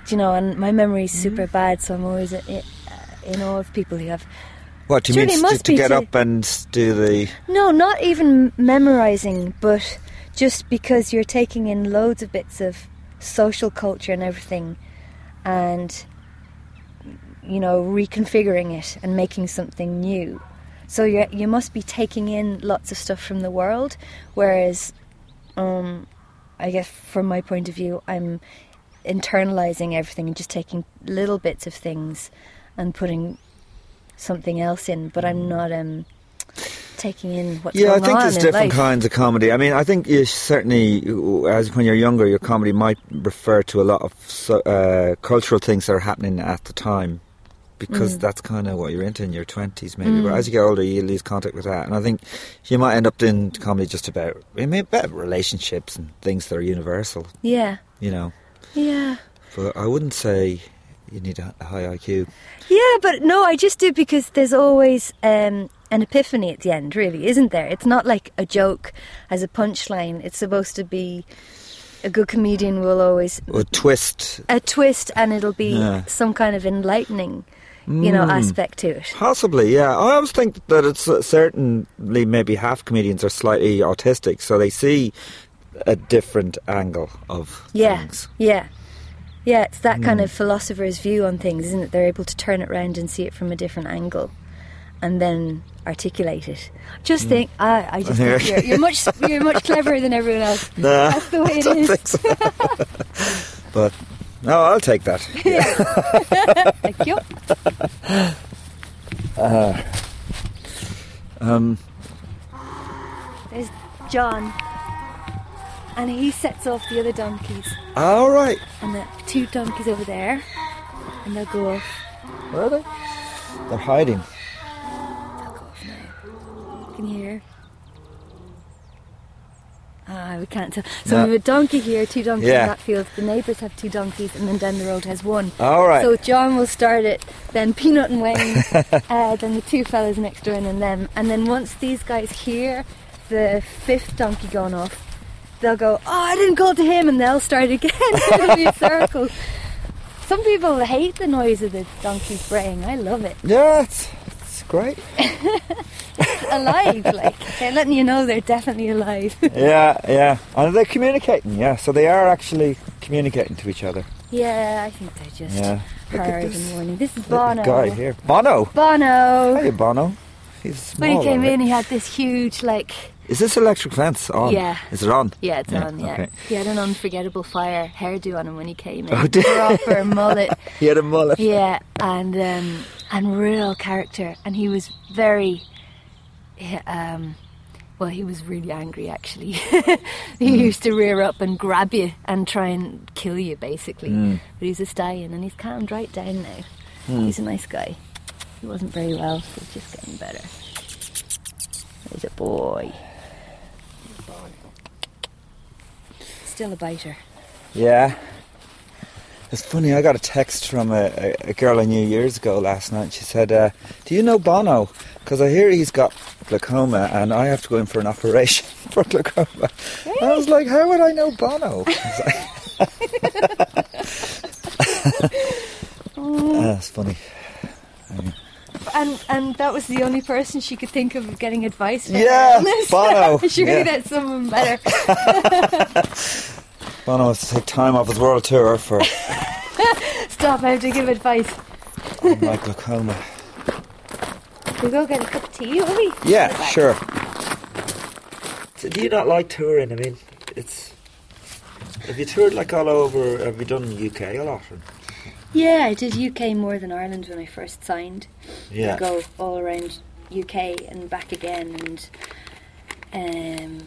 Do you know, and my memory's Mm-hmm. super bad, so I'm always in, in awe of people who have. What do you Surely mean it to, must to get to- up and do the? No, not even memorizing, but just because you're taking in loads of bits of social culture and everything, and you know, reconfiguring it and making something new. So you you must be taking in lots of stuff from the world, whereas, um, I guess from my point of view, I'm internalizing everything and just taking little bits of things and putting something else in. But I'm not um, taking in what's Yeah, going on. Yeah, I think there's different life. kinds of comedy. I mean, I think you certainly, as when you're younger, your comedy might refer to a lot of uh, cultural things that are happening at the time, because Mm. that's kind of what you're into in your twenties, maybe. But as you get older, you lose contact with that, and I think you might end up doing comedy just about, I mean, about relationships and things that are universal. Yeah, You know, yeah. but I wouldn't say you need a, a high IQ. Yeah, but no, I just do because there's always um, an epiphany at the end, really, isn't there? It's not like a joke as a punchline. It's supposed to be a good comedian will always A twist, a twist, and it'll be Yeah. some kind of enlightening, you know, hmm. aspect to it. Possibly, yeah. I always think that it's uh, certainly maybe half comedians are slightly autistic, so they see a different angle of Yeah, things. yeah, yeah. It's that kind of hmm. philosopher's view on things, isn't it? They're able to turn it around and see it from a different angle, and then articulate it. Just hmm. think, I, I just think you're, you're much you're much cleverer than everyone else. Nah, That's the way it is. so. but no, I'll take that. Thank you. Um, There's John, and he sets off the other donkeys, all right. and the two donkeys over there, and they'll go off. Where are they? They're hiding. They'll go off now. Can you hear? Ah, we can't tell. So No. we have a donkey here, two donkeys Yeah. in that field. The neighbours have two donkeys, and then down the road has one. All right. So John will start it, then Peanut and Wayne, uh, then the two fellas next door, and then them. And then once these guys hear the fifth donkey gone off, they'll go, "Oh, I didn't call to him," and they'll start again. It'll be a circle. Some people hate the noise of the donkeys braying. I love it. yeah, it's great. Alive, like they're letting you know they're definitely alive. yeah, yeah. And they're communicating, yeah. So they are actually communicating to each other. yeah, I think they're just Yeah. Heard the morning. This is Bono. guy here. Bono. Bono. Hey, Bono. He's small. When he came in, he had this huge, like, Is this electric fence on? Yeah. Is it on? yeah, it's on, yeah. Okay. He had an unforgettable fire hairdo on him when he came in. Oh, did- Proper mullet. He had a mullet. Yeah, and um, and real character, and he was very, um, well, he was really angry actually. he hmm. used to rear up and grab you and try and kill you, basically. Hmm. But he's a stallion, and he's calmed right down now. Hmm. He's a nice guy. He wasn't very well, so he's just getting better. He's a boy. Still a biter. Yeah. It's funny, I got a text from a, a, girl I knew years ago last night. She said, uh, Do you know Bono? Because I hear he's got glaucoma and I have to go in for an operation for glaucoma. I was like, How would I know Bono? That's funny. And and that was the only person she could think of getting advice from. Yeah. Bono, Surely yeah. that's someone better. Bono has to take time off his world tour for Stop, I have to give advice. my glaucoma. We'll go get a cup of tea, will we? Yeah, sure. So do you not like touring? I mean, it's. Have you toured like all over? Have you done the UK a lot? Yeah, I did UK more than Ireland when I first signed. Yeah. I go all around UK and back again and um,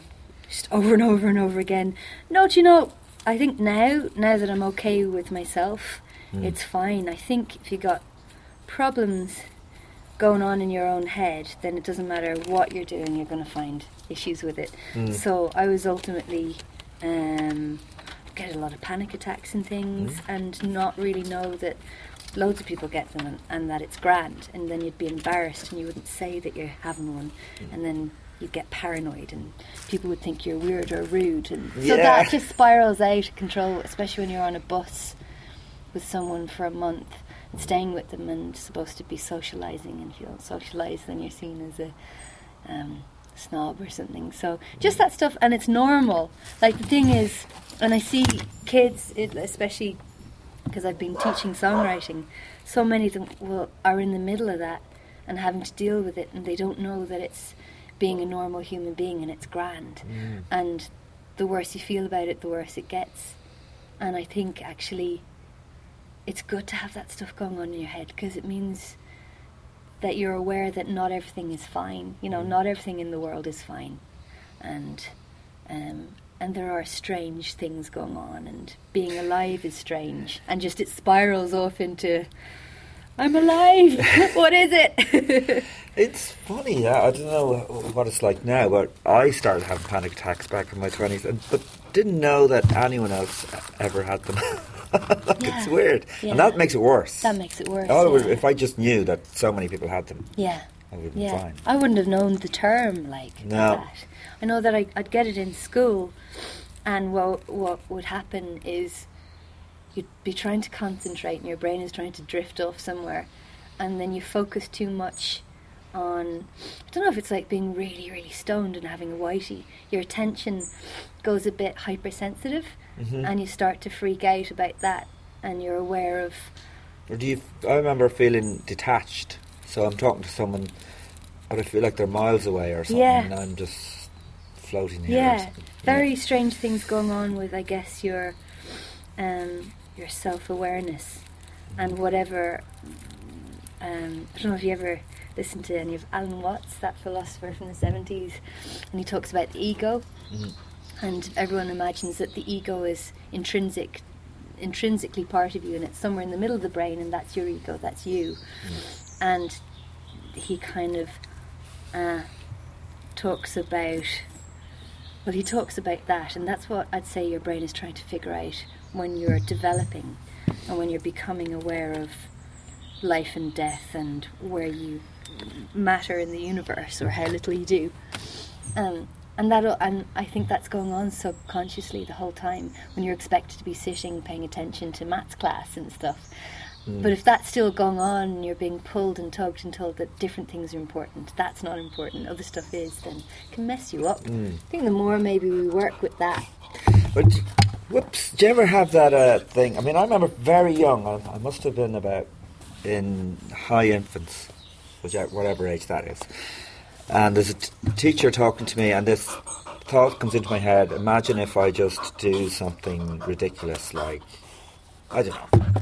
just over and over and over again. No, do you know, I think now, now that I'm okay with myself, hmm. it's fine. I think if you got problems going on in your own head, then it doesn't matter what you're doing, you're going to find issues with it. Hmm. So I was ultimately um, get a lot of panic attacks and things, hmm. and not really know that loads of people get them and, and that it's grand, and then you'd be embarrassed and you wouldn't say that you're having one, and then you'd get paranoid and people would think you're weird or rude, and so Yeah. that just spirals out of control, especially when you're on a bus with someone for a month and staying with them and supposed to be socializing and if you don't socialize then you're seen as a um, snob or something so just that stuff and it's normal like the thing is and I see kids it, especially because I've been teaching songwriting, so many of them will, are in the middle of that and having to deal with it, and they don't know that it's being a normal human being and it's grand. And the worse you feel about it, the worse it gets. And I think actually it's good to have that stuff going on in your head because it means that you're aware that not everything is fine. You know, not everything in the world is fine, and um, and there are strange things going on, and being alive is strange, and just it spirals off into. I'm alive. what is it? It's funny. Yeah, I don't know what it's like now, but I started having panic attacks back in my twenties, and but didn't know that anyone else ever had them. Like, It's weird, Yeah. and that makes it worse. that makes it worse. Oh, yeah. if I just knew that so many people had them, yeah. I would been Yeah, fine. I wouldn't have known the term like No. that. I know that I, I'd get it in school, and what what would happen is you'd be trying to concentrate, and your brain is trying to drift off somewhere, and then you focus too much on. I don't know if it's like being really really stoned and having a whitey. Your attention goes a bit hypersensitive, Mm-hmm. and you start to freak out about that, and you're aware of. Or do you? I remember feeling detached. So I'm talking to someone, but I feel like they're miles away or something, Yeah. and I'm just floating here. Yeah, very strange things going on with, I guess, your um, your self awareness and whatever. Um, I don't know if you ever listened to any of Alan Watts, that philosopher from the seventies, and he talks about the ego, and everyone imagines that the ego is intrinsic, intrinsically part of you, and it's somewhere in the middle of the brain, and that's your ego, that's you, and he kind of uh, talks about well, he talks about that, and that's what I'd say your brain is trying to figure out when you're developing and when you're becoming aware of life and death and where you matter in the universe or how little you do. Um, and that, and I think that's going on subconsciously the whole time when you're expected to be sitting paying attention to maths class and stuff. But if that's still going on and you're being pulled and tugged and told that different things are important, that's not important, other stuff is, then it can mess you up. I think the more maybe we work with that, But whoops, do you ever have that uh, thing? I mean, I remember very young. I, I must have been about in high infants, whichever, whatever age that is. And there's a t- teacher talking to me, and this thought comes into my head. Imagine if I just do something ridiculous, like I don't know,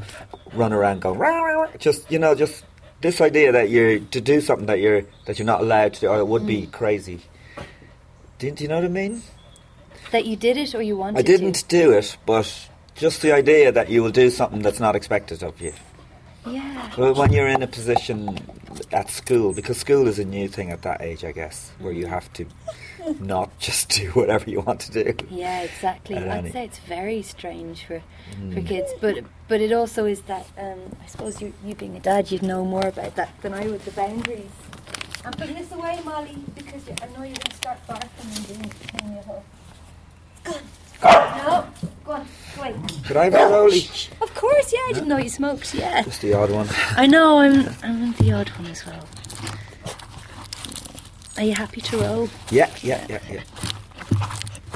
run around going rah, rah, rah. just you know, just this idea that you're to do something that you're that you're not allowed to do, or it would be crazy. Do, do you know what I mean? That you did it or you wanted to I didn't to. do it, but just the idea that you will do something that's not expected of you. Yeah. Well, when you're in a position at school, because school is a new thing at that age, I guess, where you have to not just do whatever you want to do. Yeah, exactly. I'd say it's very strange for for kids, but but it also is that um, I suppose you you being a dad, you'd know more about that than I would. The boundaries. I'm putting this away, Molly, because you, I know you're going to start barking and doing doing your whole. No, go on, go away. Could I have a rolly? Of course, yeah. I didn't know you smoked. Yeah. Just the odd one. I know. I'm I'm the odd one as well. Are you happy to roll? Yeah, yeah, yeah, yeah.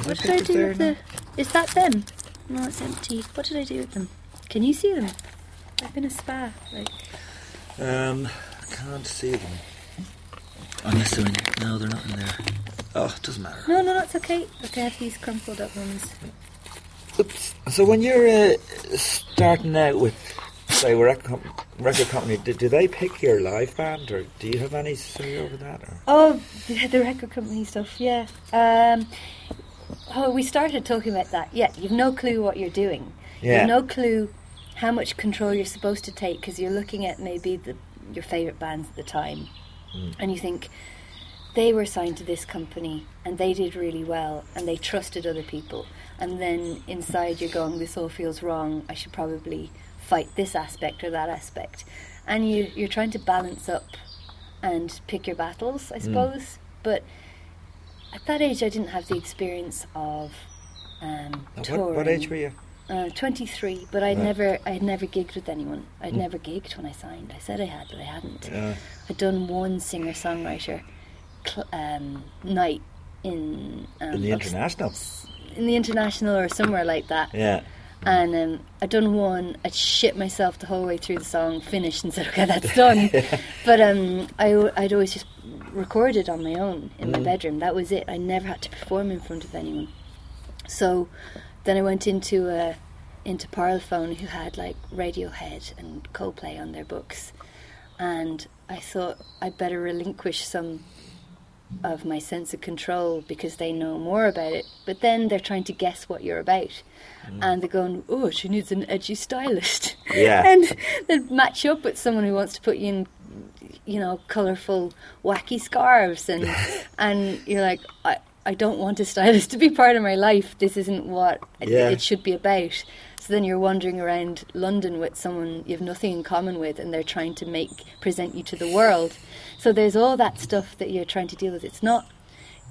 What did I do with the? Is that them? No, it's empty. What did I do with them? Can you see them? I've been a spa. Like, Um, I can't see them. Unless they're in. No, they're not in there. Oh, it doesn't matter. no, no, no, it's okay. Look, I have these crumpled up ones. Oops. So when you're uh, starting out with, say, a record, com- record company, do, do they pick your live band, or do you have any say over that? Or? Oh, the, the record company stuff. Yeah. Um, oh, we started talking about that. Yeah, you've no clue what you're doing. Yeah. You've no clue how much control you're supposed to take because you're looking at maybe the your favorite bands at the time, and you think they were signed to this company and they did really well and they trusted other people and then inside you're going this all feels wrong i should probably fight this aspect or that aspect and you, you're trying to balance up and pick your battles i suppose but at that age i didn't have the experience of um, What, touring. what age were you? Uh, 23, but I'd Right. never, I had never gigged with anyone. I'd never gigged when I signed. I said I had, but I hadn't. Yeah. I'd done one singer-songwriter um, night in um, In the international. in the international or somewhere like that, Yeah. And um, I'd done one, I'd shit myself the whole way through the song, finished, and said, okay, that's done. but um, I, would always just record it on my own in mm. my bedroom. That was it. I never had to perform in front of anyone. So then I went into a, into Parlophone, who had like Radiohead and Coldplay on their books. And I thought I'd better relinquish some of my sense of control because they know more about it. But then they're trying to guess what you're about. Mm. And they're going, oh, she needs an edgy stylist. Yeah. and they match up with someone who wants to put you in, you know, colourful, wacky scarves. And, and you're like, I, I don't want a stylist to be part of my life. This isn't what yeah. it, it should be about. So then you're wandering around London with someone you have nothing in common with, and they're trying to make present you to the world. So there's all that stuff that you're trying to deal with. It's not,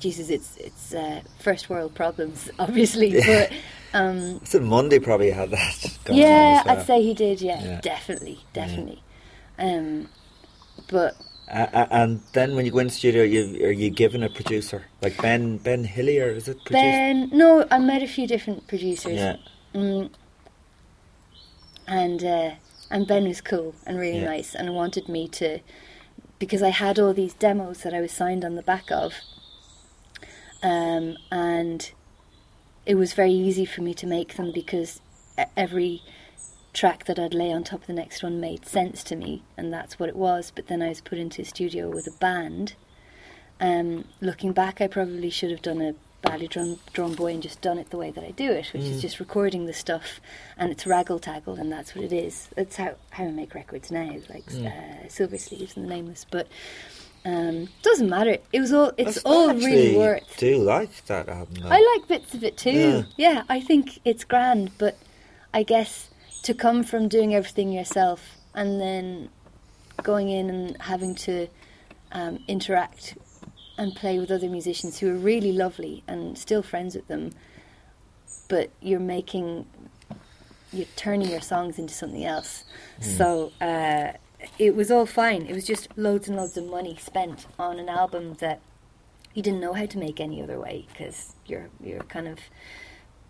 Jesus, it's it's uh, first world problems, obviously, but. Um, so Mundy probably had that. yeah, well. I'd say he did. Yeah, yeah. definitely, definitely. Yeah. Um, but uh, and then when you go in the studio, you, are you given a producer like Ben Ben Hillier? Is it produced? Ben? No, I met a few different producers. Yeah. Mm, and uh, and Ben was cool and really yeah. nice and wanted me to because I had all these demos that I was signed on the back of, um, and it was very easy for me to make them because every track that I'd lay on top of the next one made sense to me, and that's what it was. But then I was put into a studio with a band. Um, looking back, I probably should have done a badly drawn, drawn boy and just done it the way that I do it, which mm. is just recording the stuff and it's raggle taggle, and that's what it is. That's how, how I make records now, like mm. uh, Silversleeves and The Nameless. But um, doesn't matter. It was all. It's all really worth. Do like that album? Though. I like bits of it too. Yeah. yeah, I think it's grand, but I guess to come from doing everything yourself and then going in and having to um, interact and play with other musicians who are really lovely and still friends with them, but you're making, you're turning your songs into something else. Mm. So uh, it was all fine. It was just loads and loads of money spent on an album that you didn't know how to make any other way because you're you're kind of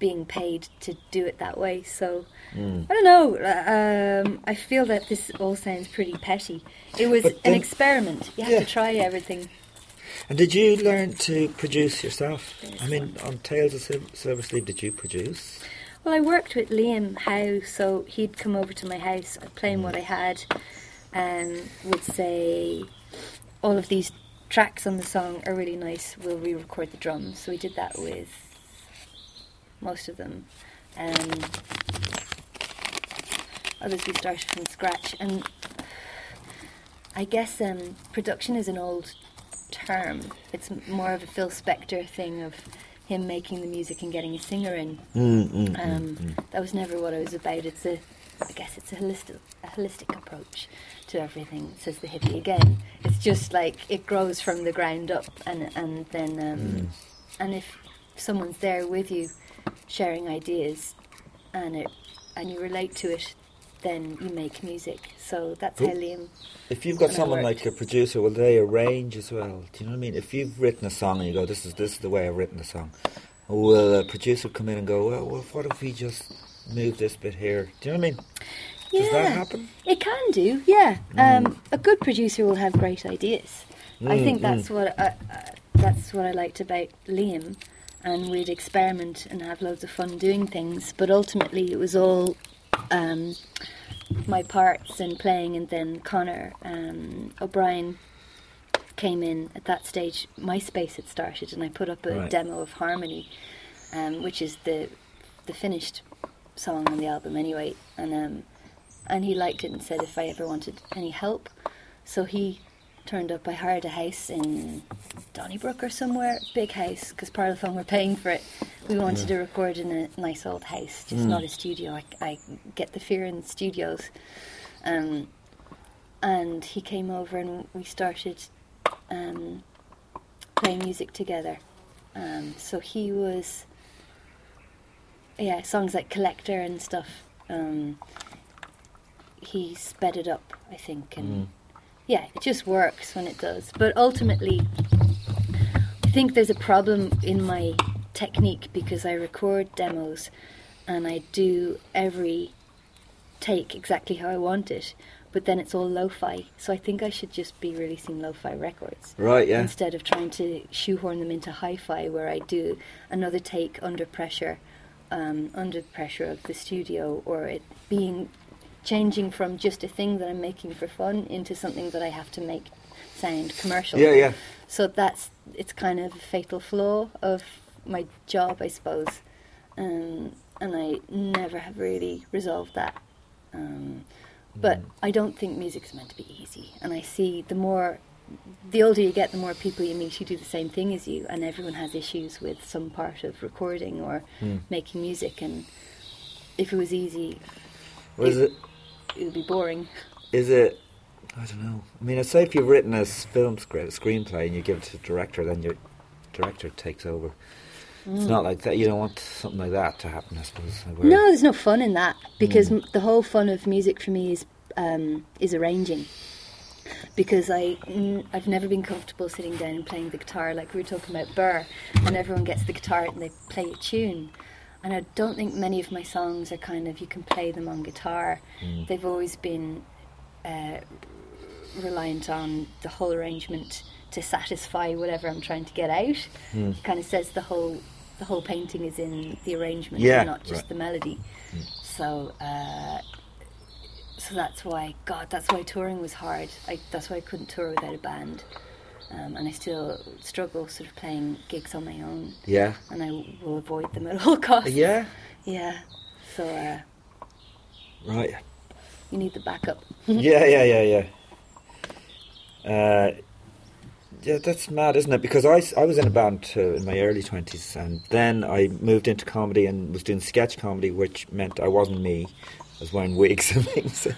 being paid to do it that way. So mm. I don't know. Um, I feel that this all sounds pretty petty. It was an experiment. You have yeah. to try everything. And did you learn to produce yourself? I mean, on Tales of Silversleeve, did you produce? Well, I worked with Liam Howe, so he'd come over to my house, I'd play him what I had, and would say, all of these tracks on the song are really nice, we'll re record the drums. So we did that with most of them. Um, others we started from scratch, and I guess um, production is an old term. It's more of a Phil Spector thing of him making the music and getting a singer in. Mm, mm, mm um, mm, that was never what I was about. It's a, I guess it's a holistic, a holistic approach to everything. Says the hippie again. It's just like it grows from the ground up, and and then um, mm. and if someone's there with you, sharing ideas, and it and you relate to it, then you make music. So that's how Liam. If you've got someone like a producer, will they arrange as well? Do you know what I mean? If you've written a song and you go, "This is this is the way I've written the song," will a producer come in and go, "Well, well what if we just move this bit here?" Do you know what I mean? Yeah, Does that happen? It can do. Yeah, mm. um, a good producer will have great ideas. Mm, I think mm. that's mm. what I, uh, that's what I liked about Liam and we'd experiment and have loads of fun doing things. But ultimately, it was all um, my parts and playing, and then Conor um, O'Brien came in at that stage. MySpace had started, and I put up a right. demo of Harmony, um, which is the the finished song on the album anyway. And um, and he liked it and said if I ever wanted any help, so he turned up. I hired a house in Donnybrook or somewhere, big house, because Parlophone were paying for it. We wanted yeah. to record in a nice old house, just mm. not a studio. I, I, get the fear in studios. Um, and he came over and we started um, playing music together. Um, so he was, yeah, songs like Collector and stuff. Um, he sped it up, I think, and. Mm yeah, it just works when it does. But ultimately, I think there's a problem in my technique because I record demos and I do every take exactly how I want it. But then it's all lo-fi, so I think I should just be releasing lo-fi records Right, yeah. instead of trying to shoehorn them into hi-fi, where I do another take under pressure, um, under the pressure of the studio, or it being changing from just a thing that I'm making for fun into something that I have to make sound commercial. Yeah, yeah. So that's it's kind of a fatal flaw of my job, I suppose, um, and I never have really resolved that. Um, but I don't think music's meant to be easy, and I see the more, the older you get, the more people you meet who do the same thing as you, and everyone has issues with some part of recording or making music, and if it was easy, Was it? it would be boring. Is it? I don't know. I mean, I'd say if you've written a film script, a screenplay, and you give it to the director, then your director takes over. It's not like that. You don't want something like that to happen, I suppose. No, there's no fun in that because m the whole fun of music for me is um, is arranging. Because I, I've never been comfortable sitting down and playing the guitar like we were talking about Burr, and everyone gets the guitar and they play a tune. And I don't think many of my songs are kind of you can play them on guitar. They've always been uh, reliant on the whole arrangement to satisfy whatever I'm trying to get out. Kind of says the whole the whole painting is in the arrangement, Yeah, not just right. the melody. So uh, so that's why God, that's why touring was hard. I, that's why I couldn't tour without a band. Um, and I still struggle sort of playing gigs on my own, Yeah. and I will avoid them at all costs. Yeah. yeah. So uh, Right. you need the backup. yeah, yeah, yeah, yeah. Uh, yeah, that's mad, isn't it? Because I, I was in a band uh, in my early 20s and then I moved into comedy and was doing sketch comedy, which meant I wasn't me. I was wearing wigs and things.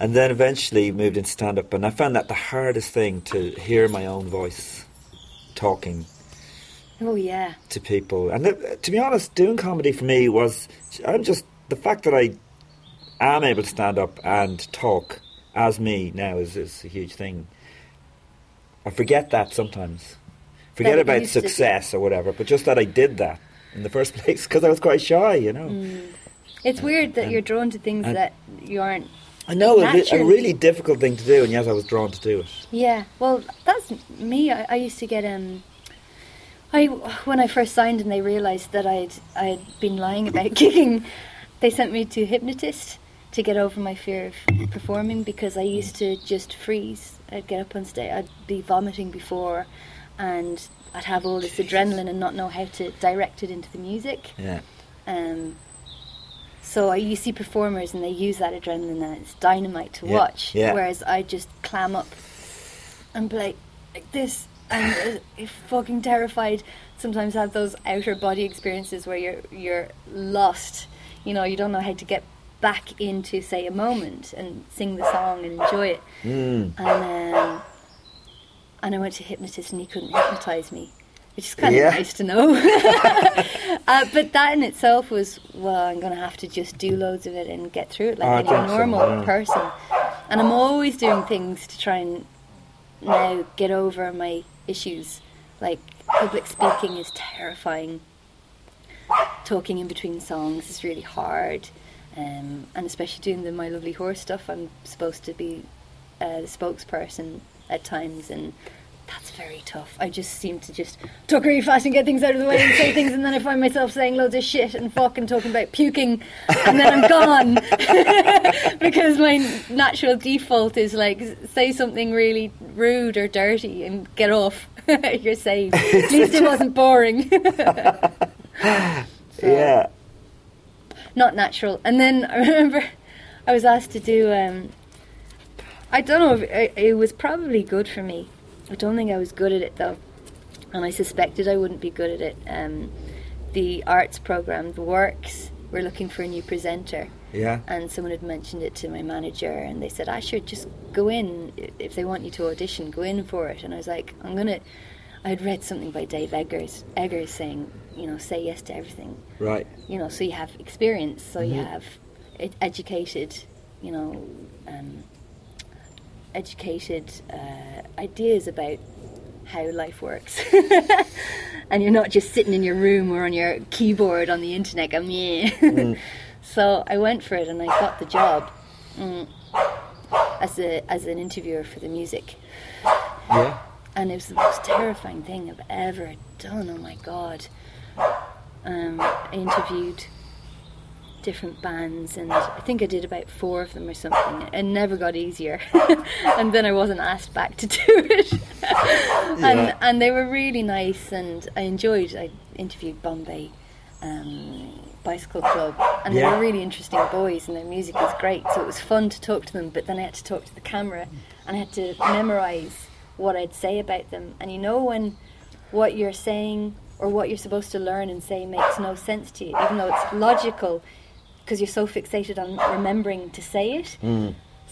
And then eventually moved into stand up and I found that the hardest thing to hear my own voice talking Oh yeah. to people. And th- to be honest, doing comedy for me was I'm just the fact that I am able to stand up and talk as me now is, is a huge thing. I forget that sometimes. Forget about success or whatever, but just that I did that in the first place because I was quite shy, you know. Mm. It's weird that you're drawn to things and- that you aren't. I know a, re- a really difficult thing to do, and yet I was drawn to do it. Yeah, well, that's me. I, I used to get um. I when I first signed and they realised that I'd I'd been lying about gigging, they sent me to a hypnotist to get over my fear of performing because I used to just freeze. I'd get up on stage, I'd be vomiting before, and I'd have all this adrenaline and not know how to direct it into the music. Yeah, Um, so I, you see performers and they use that adrenaline and it's dynamite to Yeah, watch. yeah. Whereas I just clam up and be like, like this and I'm fucking terrified. Sometimes have those outer body experiences where you're you're lost. You know, you don't know how to get back into say a moment and sing the song and enjoy it. mm. And um, and I went to a hypnotist and he couldn't hypnotize me, which is kind Yeah. of nice to know. uh, but that in itself was well, I'm going to have to just do loads of it and get through it Oh, like any think so, normal yeah. person. And I'm always doing things to try and now get over my issues. Like public speaking is terrifying. Talking in between songs is really hard, um, and especially doing the My Lovely Horse stuff. I'm supposed to be uh, the spokesperson at times, and that's very tough. I just seem to just talk really fast and get things out of the way and say things, and then I find myself saying loads of shit and fucking talking about puking, and then I'm gone because my natural default is like say something really rude or dirty and get off. You're safe. At least it wasn't boring. yeah. not natural. And then I remember I was asked to do. Um, I don't know if it, it was probably good for me. I don't think I was good at it though, and I suspected I wouldn't be good at it. Um, the arts program, the works, we're looking for a new presenter, Yeah. and someone had mentioned it to my manager, and they said I should just go in if they want you to audition, go in for it. And I was like, I'm gonna. I had read something by Dave Eggers, Eggers saying, you know, say yes to everything Right. you know, so you have experience, so you Mhm. have educated, you know, um, educated uh, ideas about how life works. and you're not just sitting in your room or on your keyboard on the internet going, yeah. Mm. so I went for it and I got the job mm, as, a, as an interviewer for the music. Yeah. And it was the most terrifying thing I've ever done. Oh my god. Um, I interviewed different bands, and I think I did about four of them or something. It never got easier, and then I wasn't asked back to do it. and and they were really nice, and I enjoyed. I interviewed Bombay. Um, Bicycle Club, and they were really interesting boys, and their music was great. So it was fun to talk to them. But then I had to talk to the camera, and I had to memorize what I'd say about them. And you know when what you're saying or what you're supposed to learn and say makes no sense to you, even though it's logical, because you're so fixated on remembering to say it. Hmm.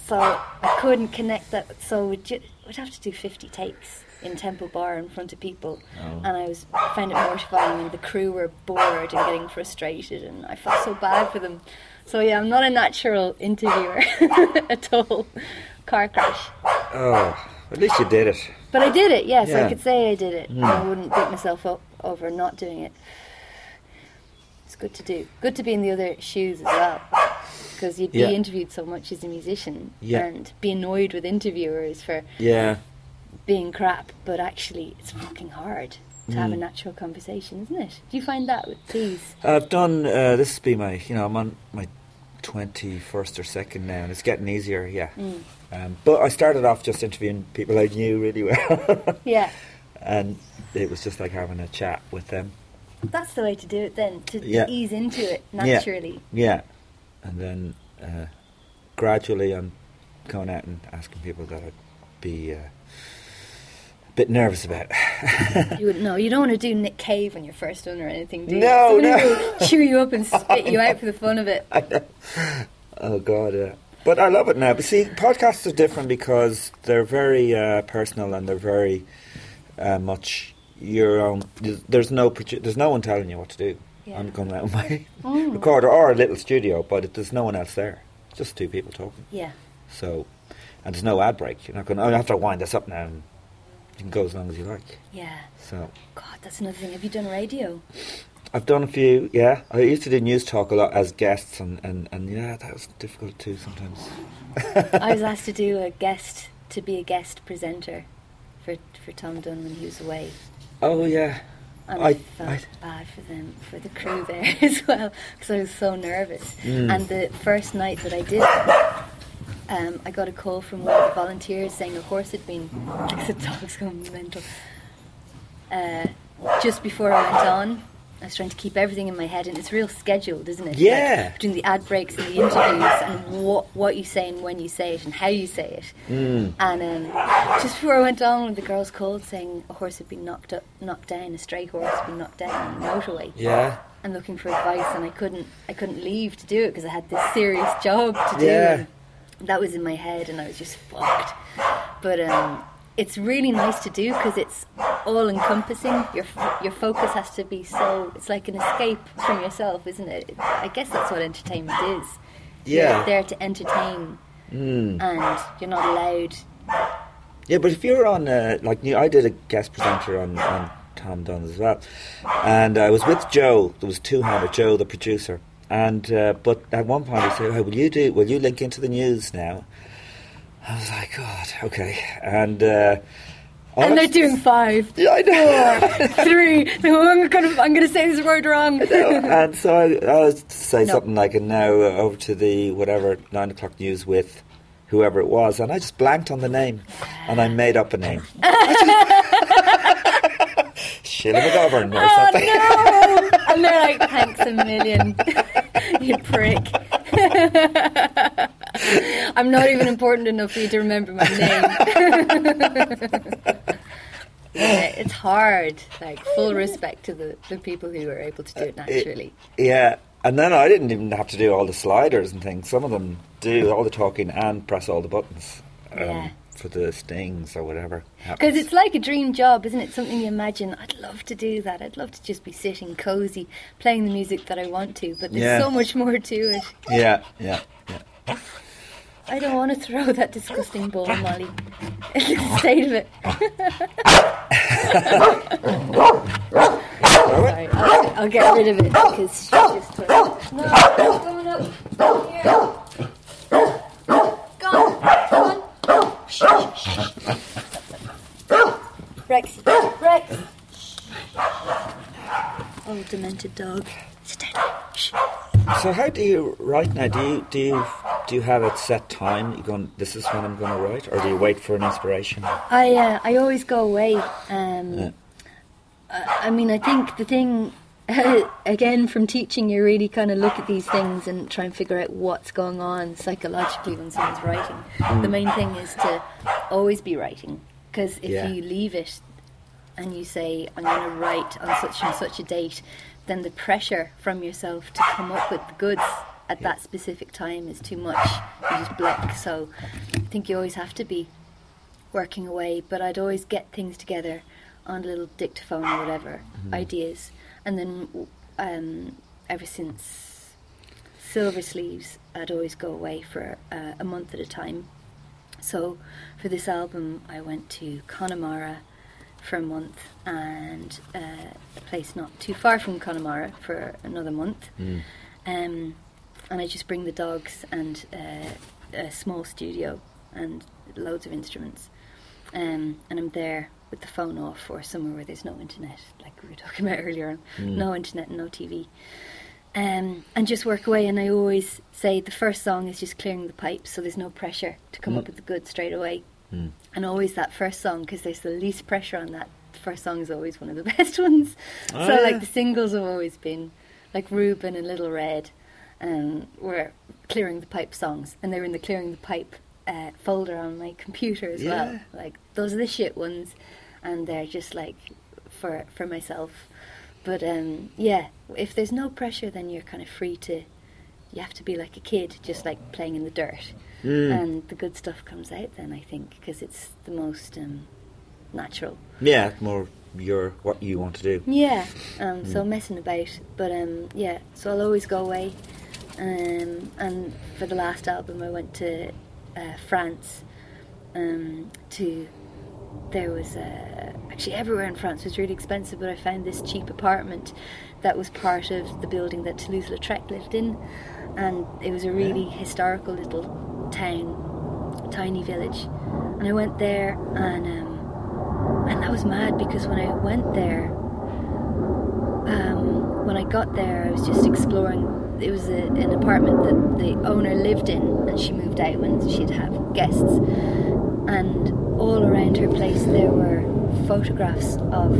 So I couldn't connect that. So we'd, ju- we'd have to do 50 takes in Temple Bar in front of people, oh. and I was I found it mortifying. And the crew were bored and getting frustrated, and I felt so bad for them. So yeah, I'm not a natural interviewer at all. Car crash. Oh, at least you did it. But I did it, yes. Yeah. I could say I did it. and I wouldn't beat myself up over not doing it. Good to do. Good to be in the other shoes as well. Because you'd be Yeah. interviewed so much as a musician Yeah. and be annoyed with interviewers for Yeah. being crap, but actually it's fucking hard to have a Mm. natural conversation, isn't it? Do you find that with these? I've done. Uh, this has been my. You know, I'm on my twenty-first or second now, and it's getting easier. Yeah. Mm. Um, but I started off just interviewing people I knew really well, Yeah. and it was just like having a chat with them. That's the way to do it then, to Yeah. ease into it naturally. Yeah, and then uh, gradually I'm going out and asking people that I'd be uh, a bit nervous about. You wouldn't know. You don't want to do Nick Cave on you're first one or anything, do you? No, no. will chew you up and spit you out for the fun of it. oh God, yeah. But I love it now. But see, podcasts are different because they're very uh, personal and they're very uh, much your own. there's- There's no there's no one telling you what to do. Yeah. I'm going out with my Mm. recorder or a little studio, but it, there's no one else there. Just two people talking. Yeah. So, and there's no ad break. You're not going. I have to wind this up now. And you can go as long as you like. Yeah. So, God, that's another thing. Have you done radio? I've done a few. Yeah, I used to do Newstalk a lot as guests, and and, and yeah, that was difficult too sometimes. I was asked to do a guest, to be a guest presenter for for Tom Dunne when he was away. Oh yeah, And I- I, felt I- bad for them, for the crew there as well, because I was so nervous. Mm. And the first night that I did um, I got a call from one of the volunteers saying a horse had been, like the dog's going mental. Uh, just before I went on, I was trying to keep everything in my head, and it's real scheduled, isn't it? Like, Yeah. between the ad breaks and the interviews, and what what you say and when you say it, and how you say it. Mm. And um, just before I went on, with the girls called saying a horse had been knocked up, knocked down, a stray horse had been knocked down on the motorway, yeah, and looking for advice. And I couldn't, I couldn't leave to do it because I had this serious job to do. Yeah. That was in my head, and I was just fucked. But um, it's really nice to do because it's all encompassing. Your your focus has to be so. It's like an escape from yourself, isn't it? I guess that's what entertainment is. Yeah. You're there to entertain, mm. and you're not allowed yeah. But if you're on, uh, like I did a guest presenter on, on Tom Dunne as well, and I was with Joe. There was two handed Joe, the producer, and uh, but at one point he said, "Hey, will you do? Will you link into the news now?" I was like, "God, okay," and. Uh, And they're doing five, Yeah, I know. four, three. I'm gonna, I'm gonna say this word wrong. and so I, I was to say No. something like, and now uh, over to the whatever nine o'clock news with whoever it was, and I just blanked on the name, and I made up a name. Sheila McGovern or Oh something. no! And they're like, thanks a million, you prick. I'm not even important enough for you to remember my name. Yeah, it's hard. Like full respect to the, the people who are able to do it naturally. Yeah, and then I didn't even have to do all the sliders and things. Some of them do all the talking and press all the buttons um, Yeah. for the stings or whatever. Because it's like a dream job, isn't it? Something you imagine. I'd love to do that. I'd love to just be sitting cozy, playing the music that I want to. But there's Yeah. so much more to it. Yeah, yeah, yeah. I don't want to throw that disgusting ball, Molly. Look at the state of it. Sorry, I'll, I'll get rid of it because she just took it. No, it's going up. Here. Go on, go on. Shh, shh, shh. Rex, Rex. Oh, demented dog. Sit down. Shh. So how do you write now? Do you do you do you have a set time? You going? This is when I'm going to write, or do you wait for an inspiration? I uh, I always go away. Um, Yeah. I I mean, I think the thing, again, from teaching, you really kind of look at these things and try and figure out what's going on psychologically when someone's writing. The main thing is to always be writing, because if Yeah. you leave it and you say, I'm going to write on such and such a date, then the pressure from yourself to come up with the goods at that specific time is too much. You just block. So I think you always have to be working away, but I'd always get things together on a little dictaphone or whatever, ideas. And then um, ever since Silversleeves, I'd always go away for uh, a month at a time. So for this album, I went to Connemara for a month and uh, a place not too far from Connemara for another month. Um, and I just bring the dogs and uh, a small studio and loads of instruments. Um, and I'm there with the phone off or somewhere where there's no internet, like we were talking about earlier on. No internet and no TV. Um, and just work away. And I always say the first song is just clearing the pipes, so there's no pressure to come up with the good straight away. And always that first song, because there's the least pressure on that. The first song is always one of the best ones. Oh, so, yeah. like, the singles have always been like Reuben and Little Red, um, were clearing the pipe songs, and they were in the clearing the pipe uh, folder on my computer as Yeah. well. Like those are the shit ones, and they're just like for for myself. But um, yeah, if there's no pressure, then you're kind of free to. You have to be like a kid, just like playing in the dirt, and the good stuff comes out. Then I think because it's the most um, natural. Yeah, more your what you want to do. Yeah, um, so messing about, but um, yeah, so I'll always go away. Um, and for the last album, I went to uh, France. Um, to there was uh, actually everywhere in France was really expensive, but I found this cheap apartment that was part of the building that Toulouse-Lautrec lived in, and it was a really historical little town, tiny village. And I went there, and um, and that was mad because when I went there, um, when I got there, I was just exploring. It was a, an apartment that the owner lived in, and she moved out when she'd have guests. And all around her place, there were photographs of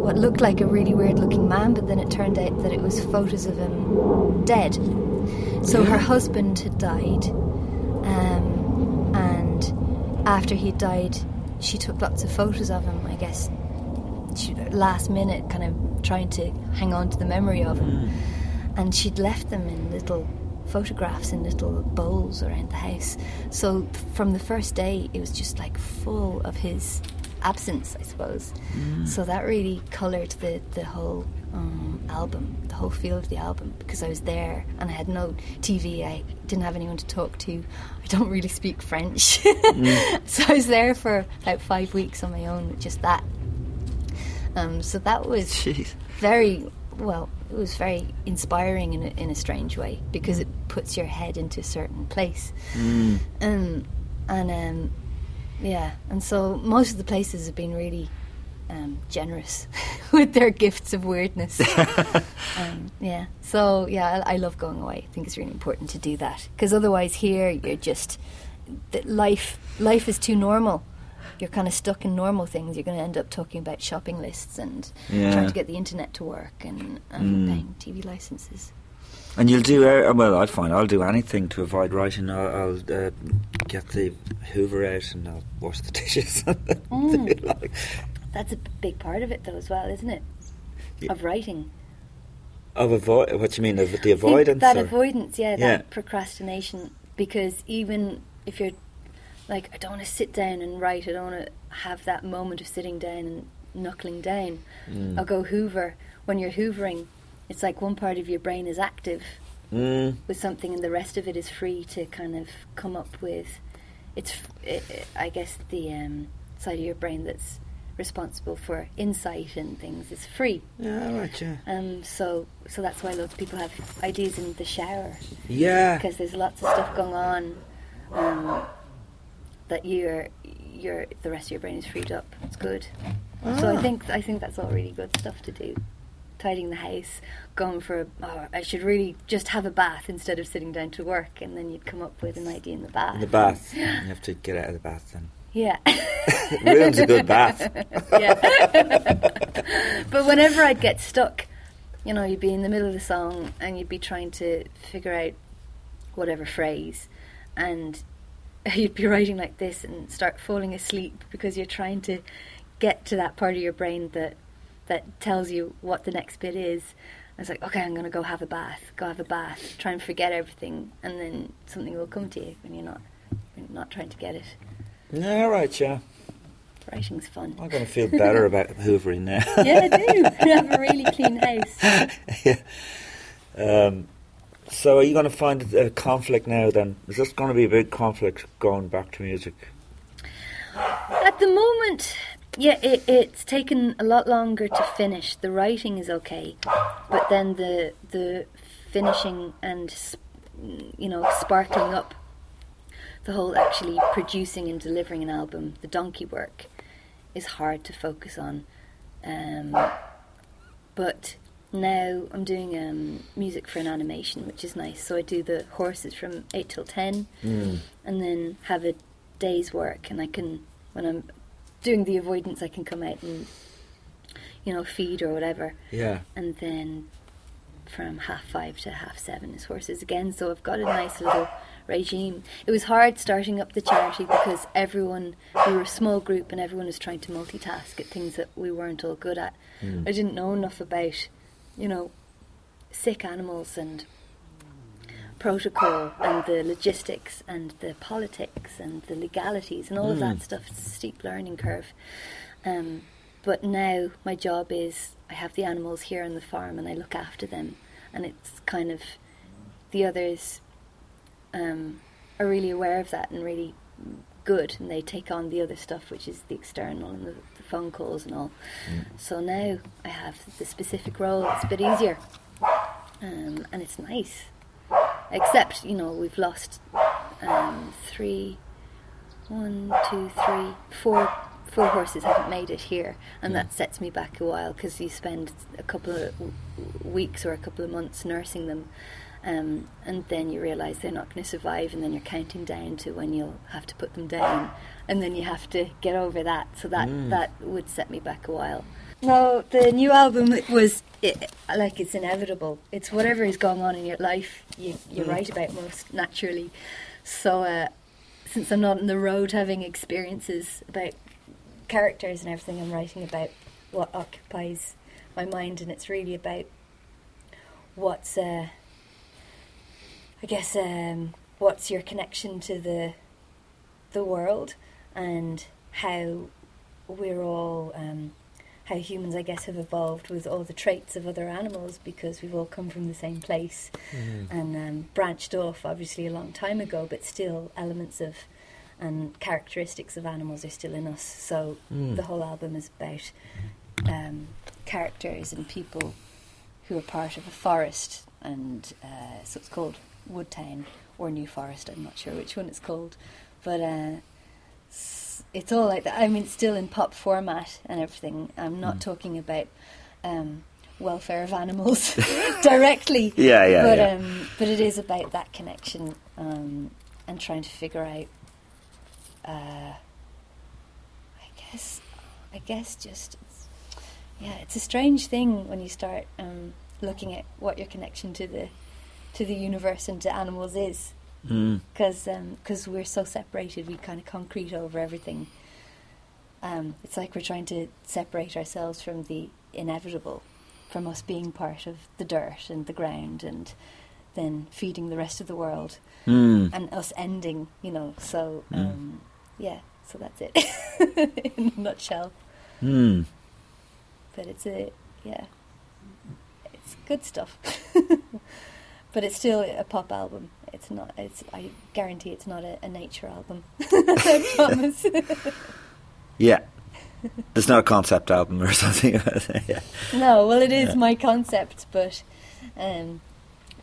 what looked like a really weird looking man, but then it turned out that it was photos of him dead. So her husband had died, um, and after he died, she took lots of photos of him, I guess, last minute, kind of trying to hang on to the memory of him. Hmm. And she'd left them in little photographs in little bowls around the house. So from the first day, it was just like full of his absence, I suppose. Hmm. So that really coloured the, the whole um, album, the whole feel of the album, because I was there and I had no TV, I didn't have anyone to talk to. I don't really speak French. Hmm. so I was there for about five weeks on my own with just that. Um, so that was Jeez. very well. It was very inspiring in a, in a strange way because it puts your head into a certain place, um, and um, yeah, and so most of the places have been really um, generous with their gifts of weirdness. um, yeah, so yeah, I, I love going away. I think it's really important to do that because otherwise, here you're just that life. Life is too normal. You're kind of stuck in normal things. You're going to end up talking about shopping lists and Yeah. trying to get the internet to work and, and paying TV licenses. And you'll do uh, well. I find I'll do anything to avoid writing. I'll, I'll uh, get the Hoover out and I'll wash the dishes. Mm. Like- That's a big part of it, though, as well, isn't it? Yeah. Of writing. of avoid. What do you mean of the avoidance? that or- avoidance, yeah, Yeah. that procrastination. Because even if you're like, I don't want to sit down and write, I don't want to have that moment of sitting down and knuckling down. Mm. I'll go Hoover. When you're hoovering, it's like one part of your brain is active Mm. with something, and the rest of it is free to kind of come up with. It's, it, it- I guess, the um, side of your brain that's responsible for insight and things is free. Yeah, right, yeah. Um, so, so that's why loads of people have ideas in the shower Yeah. because there's lots of stuff going on um, that you're, you're, the rest of your brain is freed up. It's good. So I ah. think I think that's all really good stuff to do. Tidying the house, going for a, oh, I should really just have a bath instead of sitting down to work, and then you'd come up with an idea in the bath. In the bath. you have to get out of the bath then. Yeah. Ruins a good bath. yeah. but whenever I'd get stuck, you know, you'd be in the middle of the song and you'd be trying to figure out whatever phrase, and you'd be writing like this and start falling asleep because you're trying to get to that part of your brain that that tells you what the next bit is. I was like, okay, I'm going to go have a bath. Go have a bath. Try and forget everything, and then something will come to you when you're not when you're not trying to get it. Yeah, right, yeah. Writing's fun. I'm going to feel better about hoovering now. yeah, I do. I have a really clean house. yeah. Um, so are you going to find a conflict now then? Is this going to be a big conflict going back to music? At the moment, yeah, it, it's taken a lot longer to finish. The writing is okay, but then the the finishing and you know sparkling up the whole actually producing and delivering an album, the donkey work, is hard to focus on. Um, but now I'm doing um, music for an animation, which is nice. So I do the horses from eight till ten, Mm. and then have a day's work, and I can when I'm doing the avoidance, I can come out and you know feed or whatever, Yeah. and then from half five to half seven is horses again. So I've got a nice little regime. It was hard starting up the charity because everyone we were a small group and everyone was trying to multitask at things that we weren't all good at. Mm. I didn't know enough about, you know, sick animals and protocol and the logistics and the politics and the legalities and all of Mm. that stuff. It's a steep learning curve. Um, but now my job is I have the animals here on the farm and I look after them, and it's kind of the others um, are really aware of that and really good, and they take on the other stuff, which is the external and the phone calls and all. So now I have the specific role. It's a bit easier, um, and it's nice. Except you know we've lost um, three, one, two, three, four, four horses haven't made it here, and that sets me back a while because you spend a couple of w- weeks or a couple of months nursing them, um, and then you realise they're not going to survive, and then you're counting down to when you'll have to put them down, and then you have to get over that. So that that would set me back a while. No, the new album was it, like it's inevitable. It's whatever is going on in your life. You you write about most naturally. So uh, since I'm not on the road having experiences about characters and everything, I'm writing about what occupies my mind, and it's really about what's uh, I guess um, what's your connection to the the world and how we're all um, how humans I guess have evolved with all the traits of other animals because we've all come from the same place and um, branched off obviously a long time ago but still elements of and characteristics of animals are still in us. So the whole album is about um, characters and people who are part of a forest and uh, so it's called Woodtown or New Forest I'm not sure which one it's called. But uh, it's all like that. I mean still in pop format and everything. I'm not talking about um, welfare of animals directly. Yeah, yeah, but yeah. um, but it is about that connection um, and trying to figure out uh, I guess I guess just yeah, it's a strange thing when you start um, looking at what your connection to the to the universe and to animals is, Mm. because we're so separated, we kind of concrete over everything. Um, it's like we're trying to separate ourselves from the inevitable, from us being part of the dirt and the ground, and then feeding the rest of the world, Mm. and us ending. You know, so um, yeah, so that's it in a nutshell Mm. but it's a yeah it's good stuff but it's still a pop album. It's not. It's. I guarantee it's not a, a nature album. I promise. Yeah. There's not a concept album or something. yeah. no, well, it is Yeah. my concept, but, um,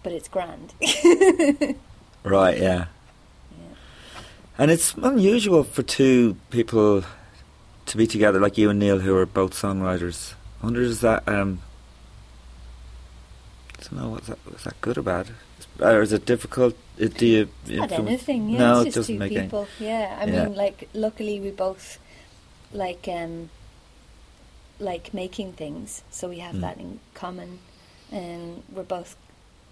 but it's grand. Right, yeah. And it's unusual for two people to be together, like you and Neil, who are both songwriters. I wonder is that um, I don't know. What's that? Is that good or bad? Or is it difficult? Do you? Not anything. Yeah, no, it's it just doesn't two make any. people. Yeah, I Yeah. mean, like, luckily we both like um, like making things, so we have Mm. that in common. And we're both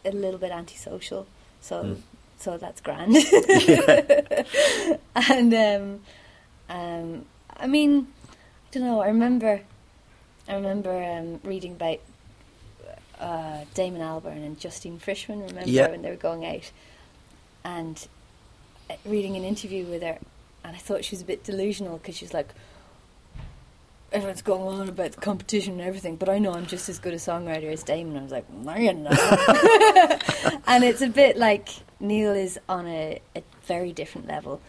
a little bit antisocial, so Mm. so that's grand. and um, um, I mean, I don't know. I remember, I remember um, reading about uh, Damon Albarn and Justine Frischmann. Remember Yeah. when they were going out, and uh, reading an interview with her, and I thought she was a bit delusional because she was like. Everyone's going on about the competition and everything, but I know I'm just as good a songwriter as Damon. I was like, no, you're not. and it's a bit like Neil is on a, a very different level.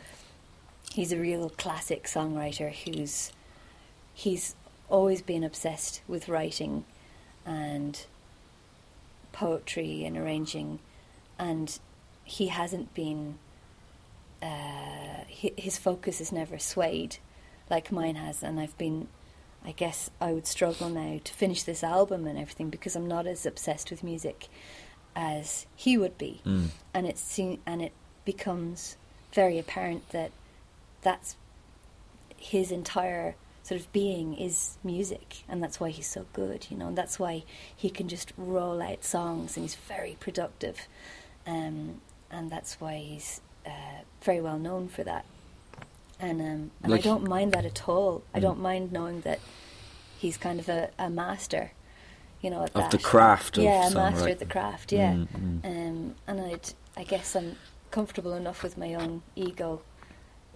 He's a real classic songwriter who's he's always been obsessed with writing and poetry and arranging, and he hasn't been. Uh, his focus is never swayed like mine has, and I've been. I guess I would struggle now to finish this album and everything because I'm not as obsessed with music as he would be, Mm. and it's seen, and it becomes very apparent that that's his entire sort of being is music, and that's why he's so good, you know, and that's why he can just roll out songs, and he's very productive, um, and that's why he's uh, very well known for that. And um, and Like- I don't mind that at all. I Mm. don't mind knowing that he's kind of a, a master, you know, at Of that. the craft of yeah, a master at the craft. Yeah, Mm, mm. Um, and I'd, I guess I'm comfortable enough with my own ego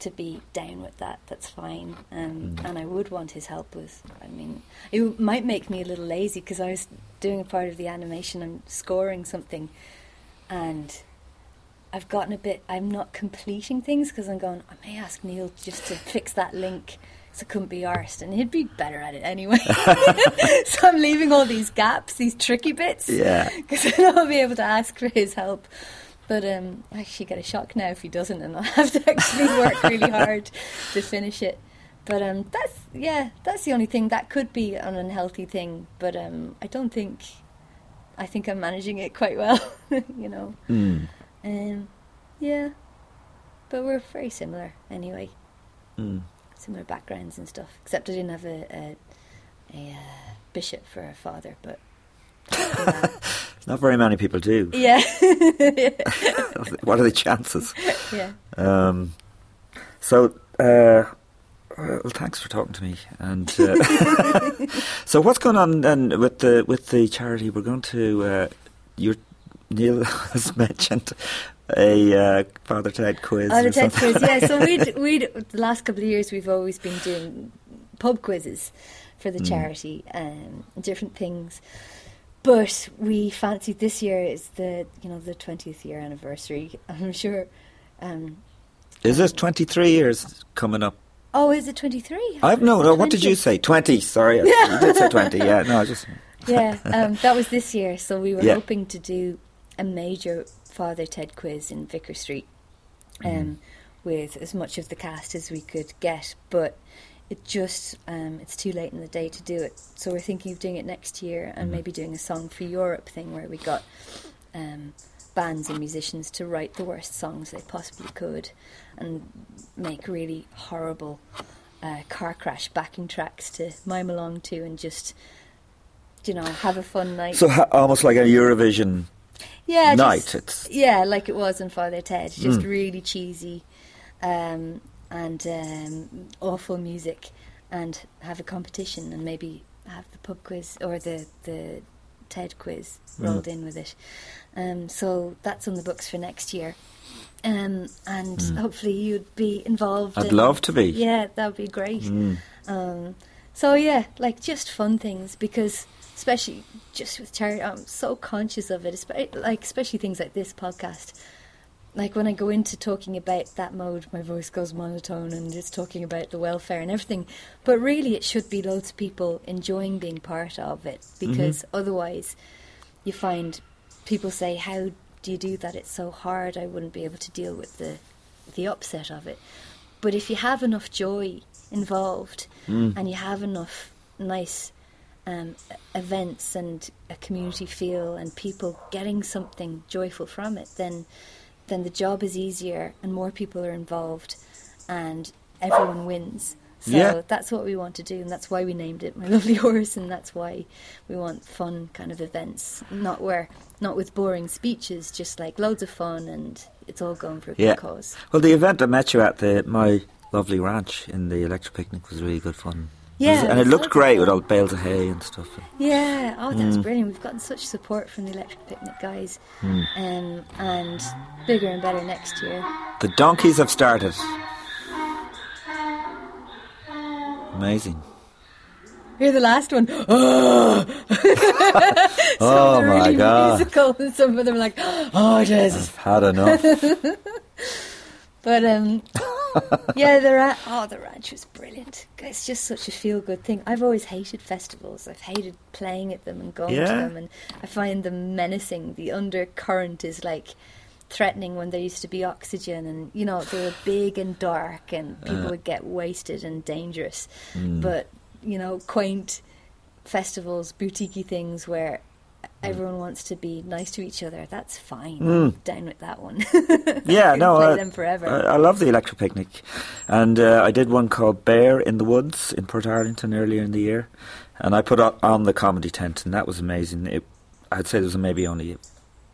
to be down with that. That's fine. Um, Mm. And I would want his help with. I mean, it might make me a little lazy because I was doing a part of the animation. I'm scoring something, and I've gotten a bit. I'm not completing things because I'm going. I may ask Neil just to fix that link. So I couldn't be arsed, and he'd be better at it anyway. so I'm leaving all these gaps, these tricky bits, Yeah. because then I'll be able to ask for his help. But um, I actually get a shock now if he doesn't, and I'll have to actually work really hard to finish it. But um, that's yeah, that's the only thing that could be an unhealthy thing. But um, I don't think. I think I'm managing it quite well, you know. Mm. Um, yeah, but we're very similar anyway. Mm. Similar backgrounds and stuff. Except I didn't have a a, a uh, bishop for a father, but Not very many people do. yeah, what are the chances? yeah. Um, so, uh, well, thanks for talking to me. And uh, so, what's going on then with the with the charity? We're going to. Uh, your Neil has mentioned a uh, Father Ted quiz. The TED quiz, yeah. So we'd, we'd, the last couple of years, we've always been doing pub quizzes for the Mm. charity, um, different things. But we fancied this year is the, you know, the 20th year anniversary. I'm sure. Um, Is this twenty three years coming up? oh, is it 23? I've no, no. What did you say? Twenty. Sorry, you did say twenty. Yeah, no, I just. yeah, um, that was this year. So we were Yeah. hoping to do a major Father Ted quiz in Vicar Street um, Mm-hmm. with as much of the cast as we could get, but it just um, it's too late in the day to do it. So we're thinking of doing it next year and Mhm. maybe doing a song for Europe thing where we got um, bands and musicians to write the worst songs they possibly could and make really horrible uh, car crash backing tracks to mime along to and just you know have a fun night. So ha- almost like a Eurovision yeah, night. just- It's yeah, like it was in Father Ted, just Mm. really cheesy um, and um, awful music, and have a competition and maybe have the pub quiz or the the TED quiz Mm. rolled in with it. Um, so that's on the books for next year. Um, and Mm. hopefully you'd be involved. I'd in- love to be. Yeah, that would be great. Mm. Um, so yeah, like just fun things because especially just with charity. I'm so conscious of it, espe- like especially things like this podcast. Like when I go into talking about that mode, my voice goes monotone and it's talking about the welfare and everything. But really, it should be loads of people enjoying being part of it because otherwise, you find people say, "How do you do that? It's so hard. I wouldn't be able to deal with the the upset of it." But if you have enough joy involved and you have enough nice um, events and a community feel and people getting something joyful from it, then then the job is easier and more people are involved and everyone wins. So Yeah. that's what we want to do, and that's why we named it My Lovely Horse, and that's why we want fun kind of events, not where not with boring speeches, just like loads of fun and it's all going for a Yeah. good cause. Well, the event I met you at the my lovely ranch in the electric picnic was really good fun. Yeah, and it looked great with all bales of hay and stuff. Yeah, oh, that's Mm. brilliant. We've gotten such support from the Electric Picnic guys, Mm. um, and bigger and better next year. The donkeys have started. Amazing. You're the last one. Oh, some Oh of them are my really God. musical, and some of them are like, oh, Jesus. Had enough. But um, yeah, the ra- oh, the ranch was brilliant. It's just such a feel good thing. I've always hated festivals. I've hated playing at them and going to them, and I find them menacing. The undercurrent is like threatening when there used to be oxygen, and you know they were big and dark, and people would get wasted and dangerous. But you know, quaint festivals, boutiquey things where. Everyone wants to be nice to each other. That's fine. I'm Down with that one. yeah, no, play I, them forever. I, I love the electric picnic, and uh, I did one called Bare in the Woods in Portarlington earlier in the year, and I put on the comedy tent, and that was amazing. It, I'd say there was maybe only,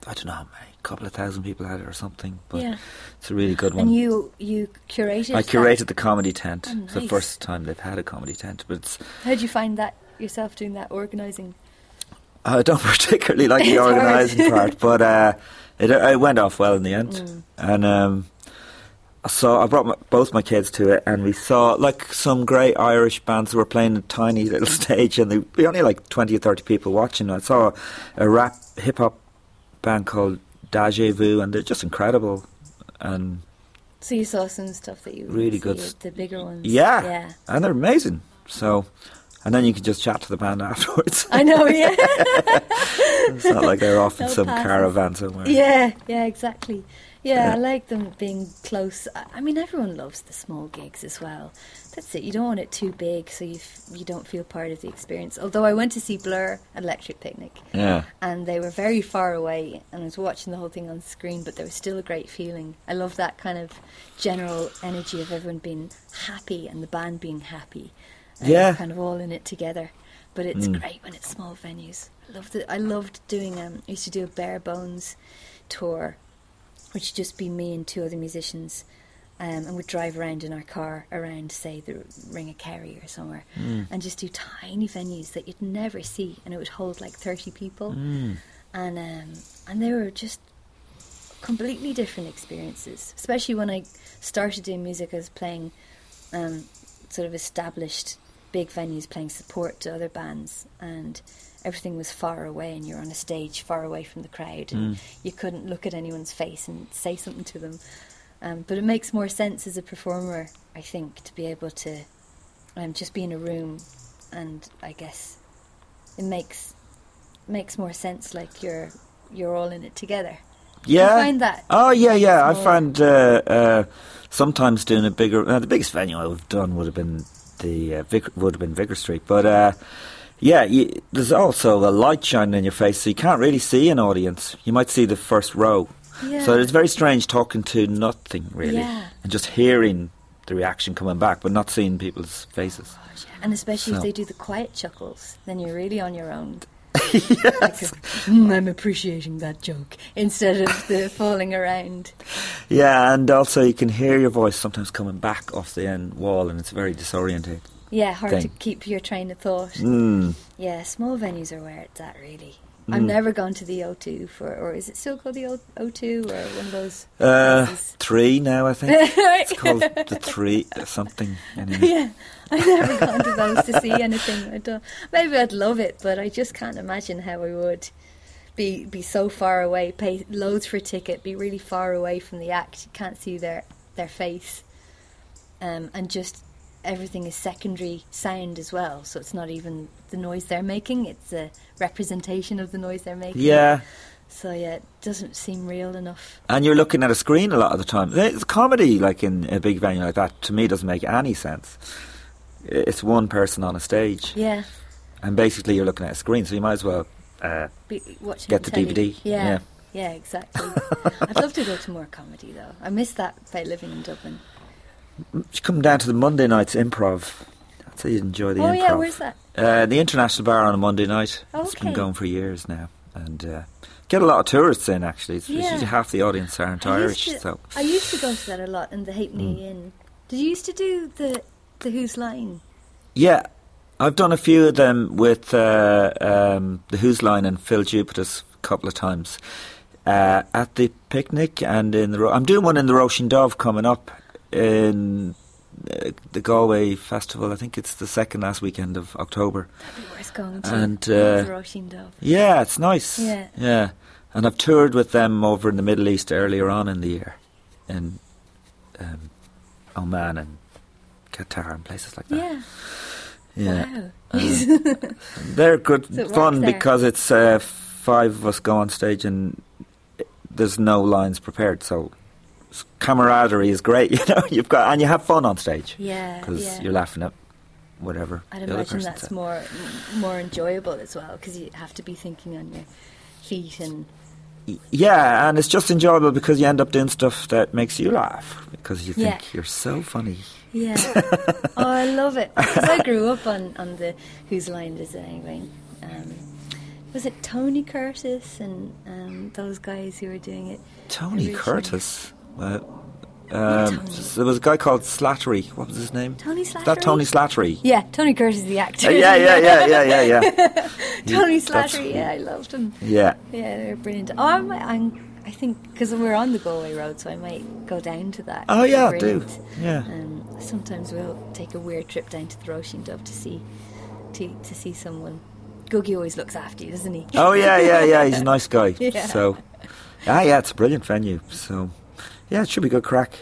I don't know how many, couple of thousand people had it or something, but Yeah. it's a really good one. And you you curated. I that? curated the comedy tent. Oh, It's the first time they've had a comedy tent, but it's, How'd you find that yourself doing that organising? I don't particularly like the organising part, but uh, it, it went off well in the end. Mm. And um, so I brought my, both my kids to it, and we saw like some great Irish bands who were playing a tiny little stage, and there were only like twenty or thirty people watching. I saw a rap hip hop band called Deja Vu, and they're just incredible. And So you saw some stuff that you Really good the bigger ones. yeah, yeah. and they're amazing. So. And then you can just chat to the band afterwards. I know, yeah, it's not like they're off in No some passes. caravan somewhere. yeah, yeah, exactly. Yeah, Yeah. I like them being close. I I mean, everyone loves the small gigs as well. That's it. You don't want it too big, so you f- you don't feel part of the experience. Although I went to see Blur at Electric Picnic, Yeah. and they were very far away and I was watching the whole thing on screen but there was still a great feeling I love that kind of general energy of everyone being happy and the band being happy and Yeah. kind of all in it together. But it's great when it's small venues. I loved it. I loved doing um I used to do a bare bones tour which would just be me and two other musicians um, and we'd drive around in our car around, say, the Ring of Kerry or somewhere, and just do tiny venues that you'd never see, and it would hold like thirty people, and um, and they were just completely different experiences. Especially when I started doing music, I was playing um, sort of established big venues, playing support to other bands, and everything was far away, and you're on a stage far away from the crowd, and you couldn't look at anyone's face and say something to them. Um, but it makes more sense as a performer, I think, to be able to um, just be in a room, and I guess it makes makes more sense. Like you're you're all in it together. Yeah. find that Oh yeah, yeah. I find uh, uh, sometimes doing a bigger. Uh, the biggest venue I've done would have been the uh, Vic, would have been Vicar Street, but uh, yeah, you, there's also a light shining in your face, so you can't really see an audience. You might see the first row, Yeah. so it's very strange talking to nothing really, Yeah. and just hearing the reaction coming back, but not seeing people's faces. And especially So- if they do the quiet chuckles, then you're really on your own. Like, "Mm, I'm appreciating that joke instead of the falling around. Yeah, and also you can hear your voice sometimes coming back off the end wall, and it's very disorientating. Yeah, hard to keep your train of thought. Mm. Yeah, small venues are where it's at, really. I've never gone to the O2 for, or is it still called the O- O2 or one of those? Uh, three now, I think. it's called the three something. Anyway. yeah, I've never gone to those to see anything. I don't. Maybe I'd love it, but I just can't imagine how I would be be so far away, pay loads for a ticket, be really far away from the act. You can't see their their face, um, and just everything is secondary sound as well. So it's not even the noise they're making; it's a representation of the noise they're making. Yeah, So yeah, it doesn't seem real enough. and you're looking at a screen a lot of the time. It's comedy, like in a big venue like that, to me doesn't make any sense. It's one person on a stage, Yeah, and basically you're looking at a screen, so you might as well. Uh, be watching Get the telly. DVD, Yeah, yeah. yeah, exactly. I'd love to go to more comedy though. I miss that about living in Dublin. You come down to the Monday nights improv. I'd say you'd enjoy the oh improv. Oh, yeah, where's that? Uh, the International Bar on a Monday night. Okay. It's been going for years now, and uh, get a lot of tourists in. Actually, it's Yeah. usually half the audience aren't I Irish. to, So I used to go to that a lot in the Halfpenny Mm. Inn. Did you used to do the the Whose Line? yeah, I've done a few of them with uh, um, the Whose Line and Phil Jupitus a couple of times uh, at the picnic and in the. Ro- I'm doing one in the Róisín Dubh coming up in. Uh, the Galway Festival, I think it's the second last weekend of October. That'd be worth going to. And, uh, Yeah, it's nice. Yeah. Yeah. And I've toured with them over in the Middle East earlier on in the year. In um, Oman and Qatar and places like that. Yeah. Yeah. Wow. They're good fun because it's uh, five of us go on stage and there's no lines prepared. So camaraderie is great, you know. You've got and you have fun on stage yeah. because yeah. you're laughing at whatever I'd imagine that's said. more more enjoyable as well because you have to be thinking on your feet and Yeah, and it's just enjoyable because you end up doing stuff that makes you laugh because you think Yeah. you're so funny. yeah. oh, I love it because I grew up on on the Whose Line Is It Anyway. Um, was it Tony Curtis and um, those guys who were doing it? Tony originally? Curtis. Uh, um, Tony. there was a guy called Slattery. What was his name? Tony Is that Tony Slattery? Yeah, Tony Curtis is the actor. Uh, yeah, yeah, yeah, yeah, yeah, yeah. Tony Slattery. Yeah, I loved him. Yeah. Yeah, they're brilliant. Oh, I might, I'm, I think because we're on the Galway Road, so I might go down to that. Oh yeah, do. brilliant. Yeah. Um, sometimes we'll take a weird trip down to the Róisín Dubh to see to to see someone. Gugai always looks after you, doesn't he? Oh yeah, yeah, yeah. He's a nice guy. Yeah. So, ah, yeah, it's a brilliant venue. So, yeah, it should be good crack.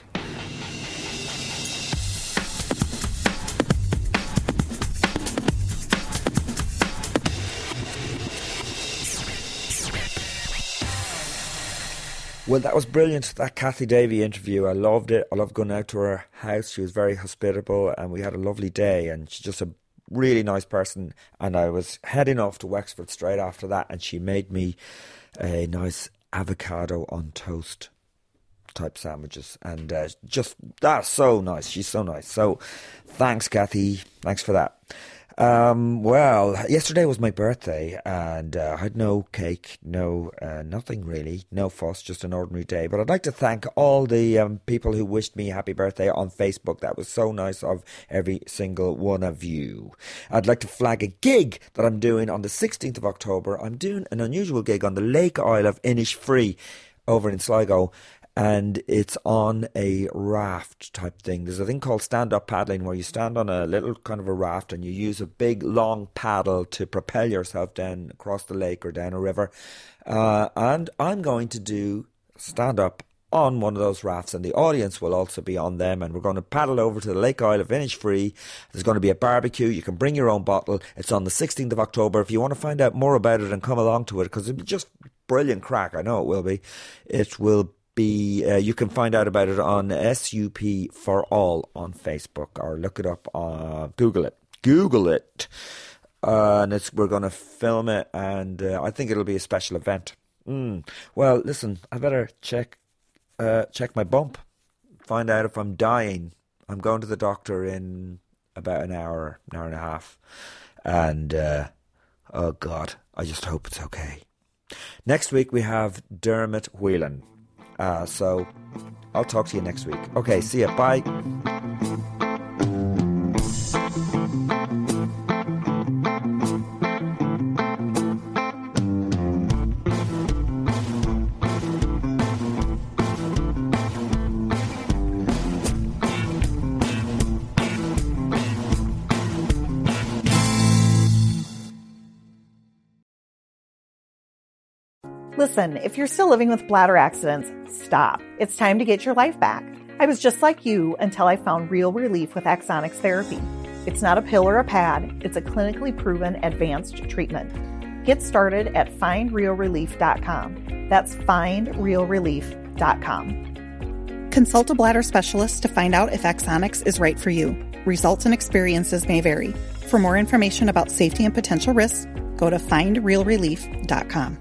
Well, that was brilliant. That Cathy Davey interview, I loved it. I loved going out to her house. She was very hospitable, and we had a lovely day. And she's just a really nice person. And I was heading off to Wexford straight after that, and she made me a nice avocado on toast type sandwiches, and uh, just that's so nice. She's so nice. So, thanks, Cathy. Thanks for that. Um, well, yesterday was my birthday, and uh, I had no cake, no uh, nothing really, no fuss, just an ordinary day. But I'd like to thank all the um, people who wished me happy birthday on Facebook. That was so nice of every single one of you. I'd like to flag a gig that I'm doing on the 16th of October. I'm doing an unusual gig on the Lake Isle of Innisfree over in Sligo and it's on a raft type thing. There's a thing called stand up paddling where you stand on a little kind of a raft and you use a big long paddle to propel yourself down across the lake or down a river. Uh, and I'm going to do stand up on one of those rafts, and the audience will also be on them. And we're going to paddle over to the Lake Isle of Innisfree. There's going to be a barbecue. You can bring your own bottle. It's on the 16th of October. If you want to find out more about it and come along to it, because it'll be just brilliant crack. I know it will be. It will be. Uh, you can find out about it on SUP for All on Facebook, or look it up. Uh, Google it. Google it. Uh, and it's we're going to film it, and uh, I think it'll be a special event. Mm. Well, listen, I better check uh, check my bump, find out if I'm dying. I'm going to the doctor in about an hour, an hour and a half, and uh, oh God, I just hope it's okay. Next week we have Dermot Whelan. Uh, so I'll talk to you next week. Okay, see ya. Bye. Listen, if you're still living with bladder accidents, stop. It's time to get your life back. I was just like you until I found real relief with Axonics therapy. It's not a pill or a pad, it's a clinically proven advanced treatment. Get started at findrealrelief.com. That's findrealrelief.com. Consult a bladder specialist to find out if Axonics is right for you. Results and experiences may vary. For more information about safety and potential risks, go to findrealrelief.com.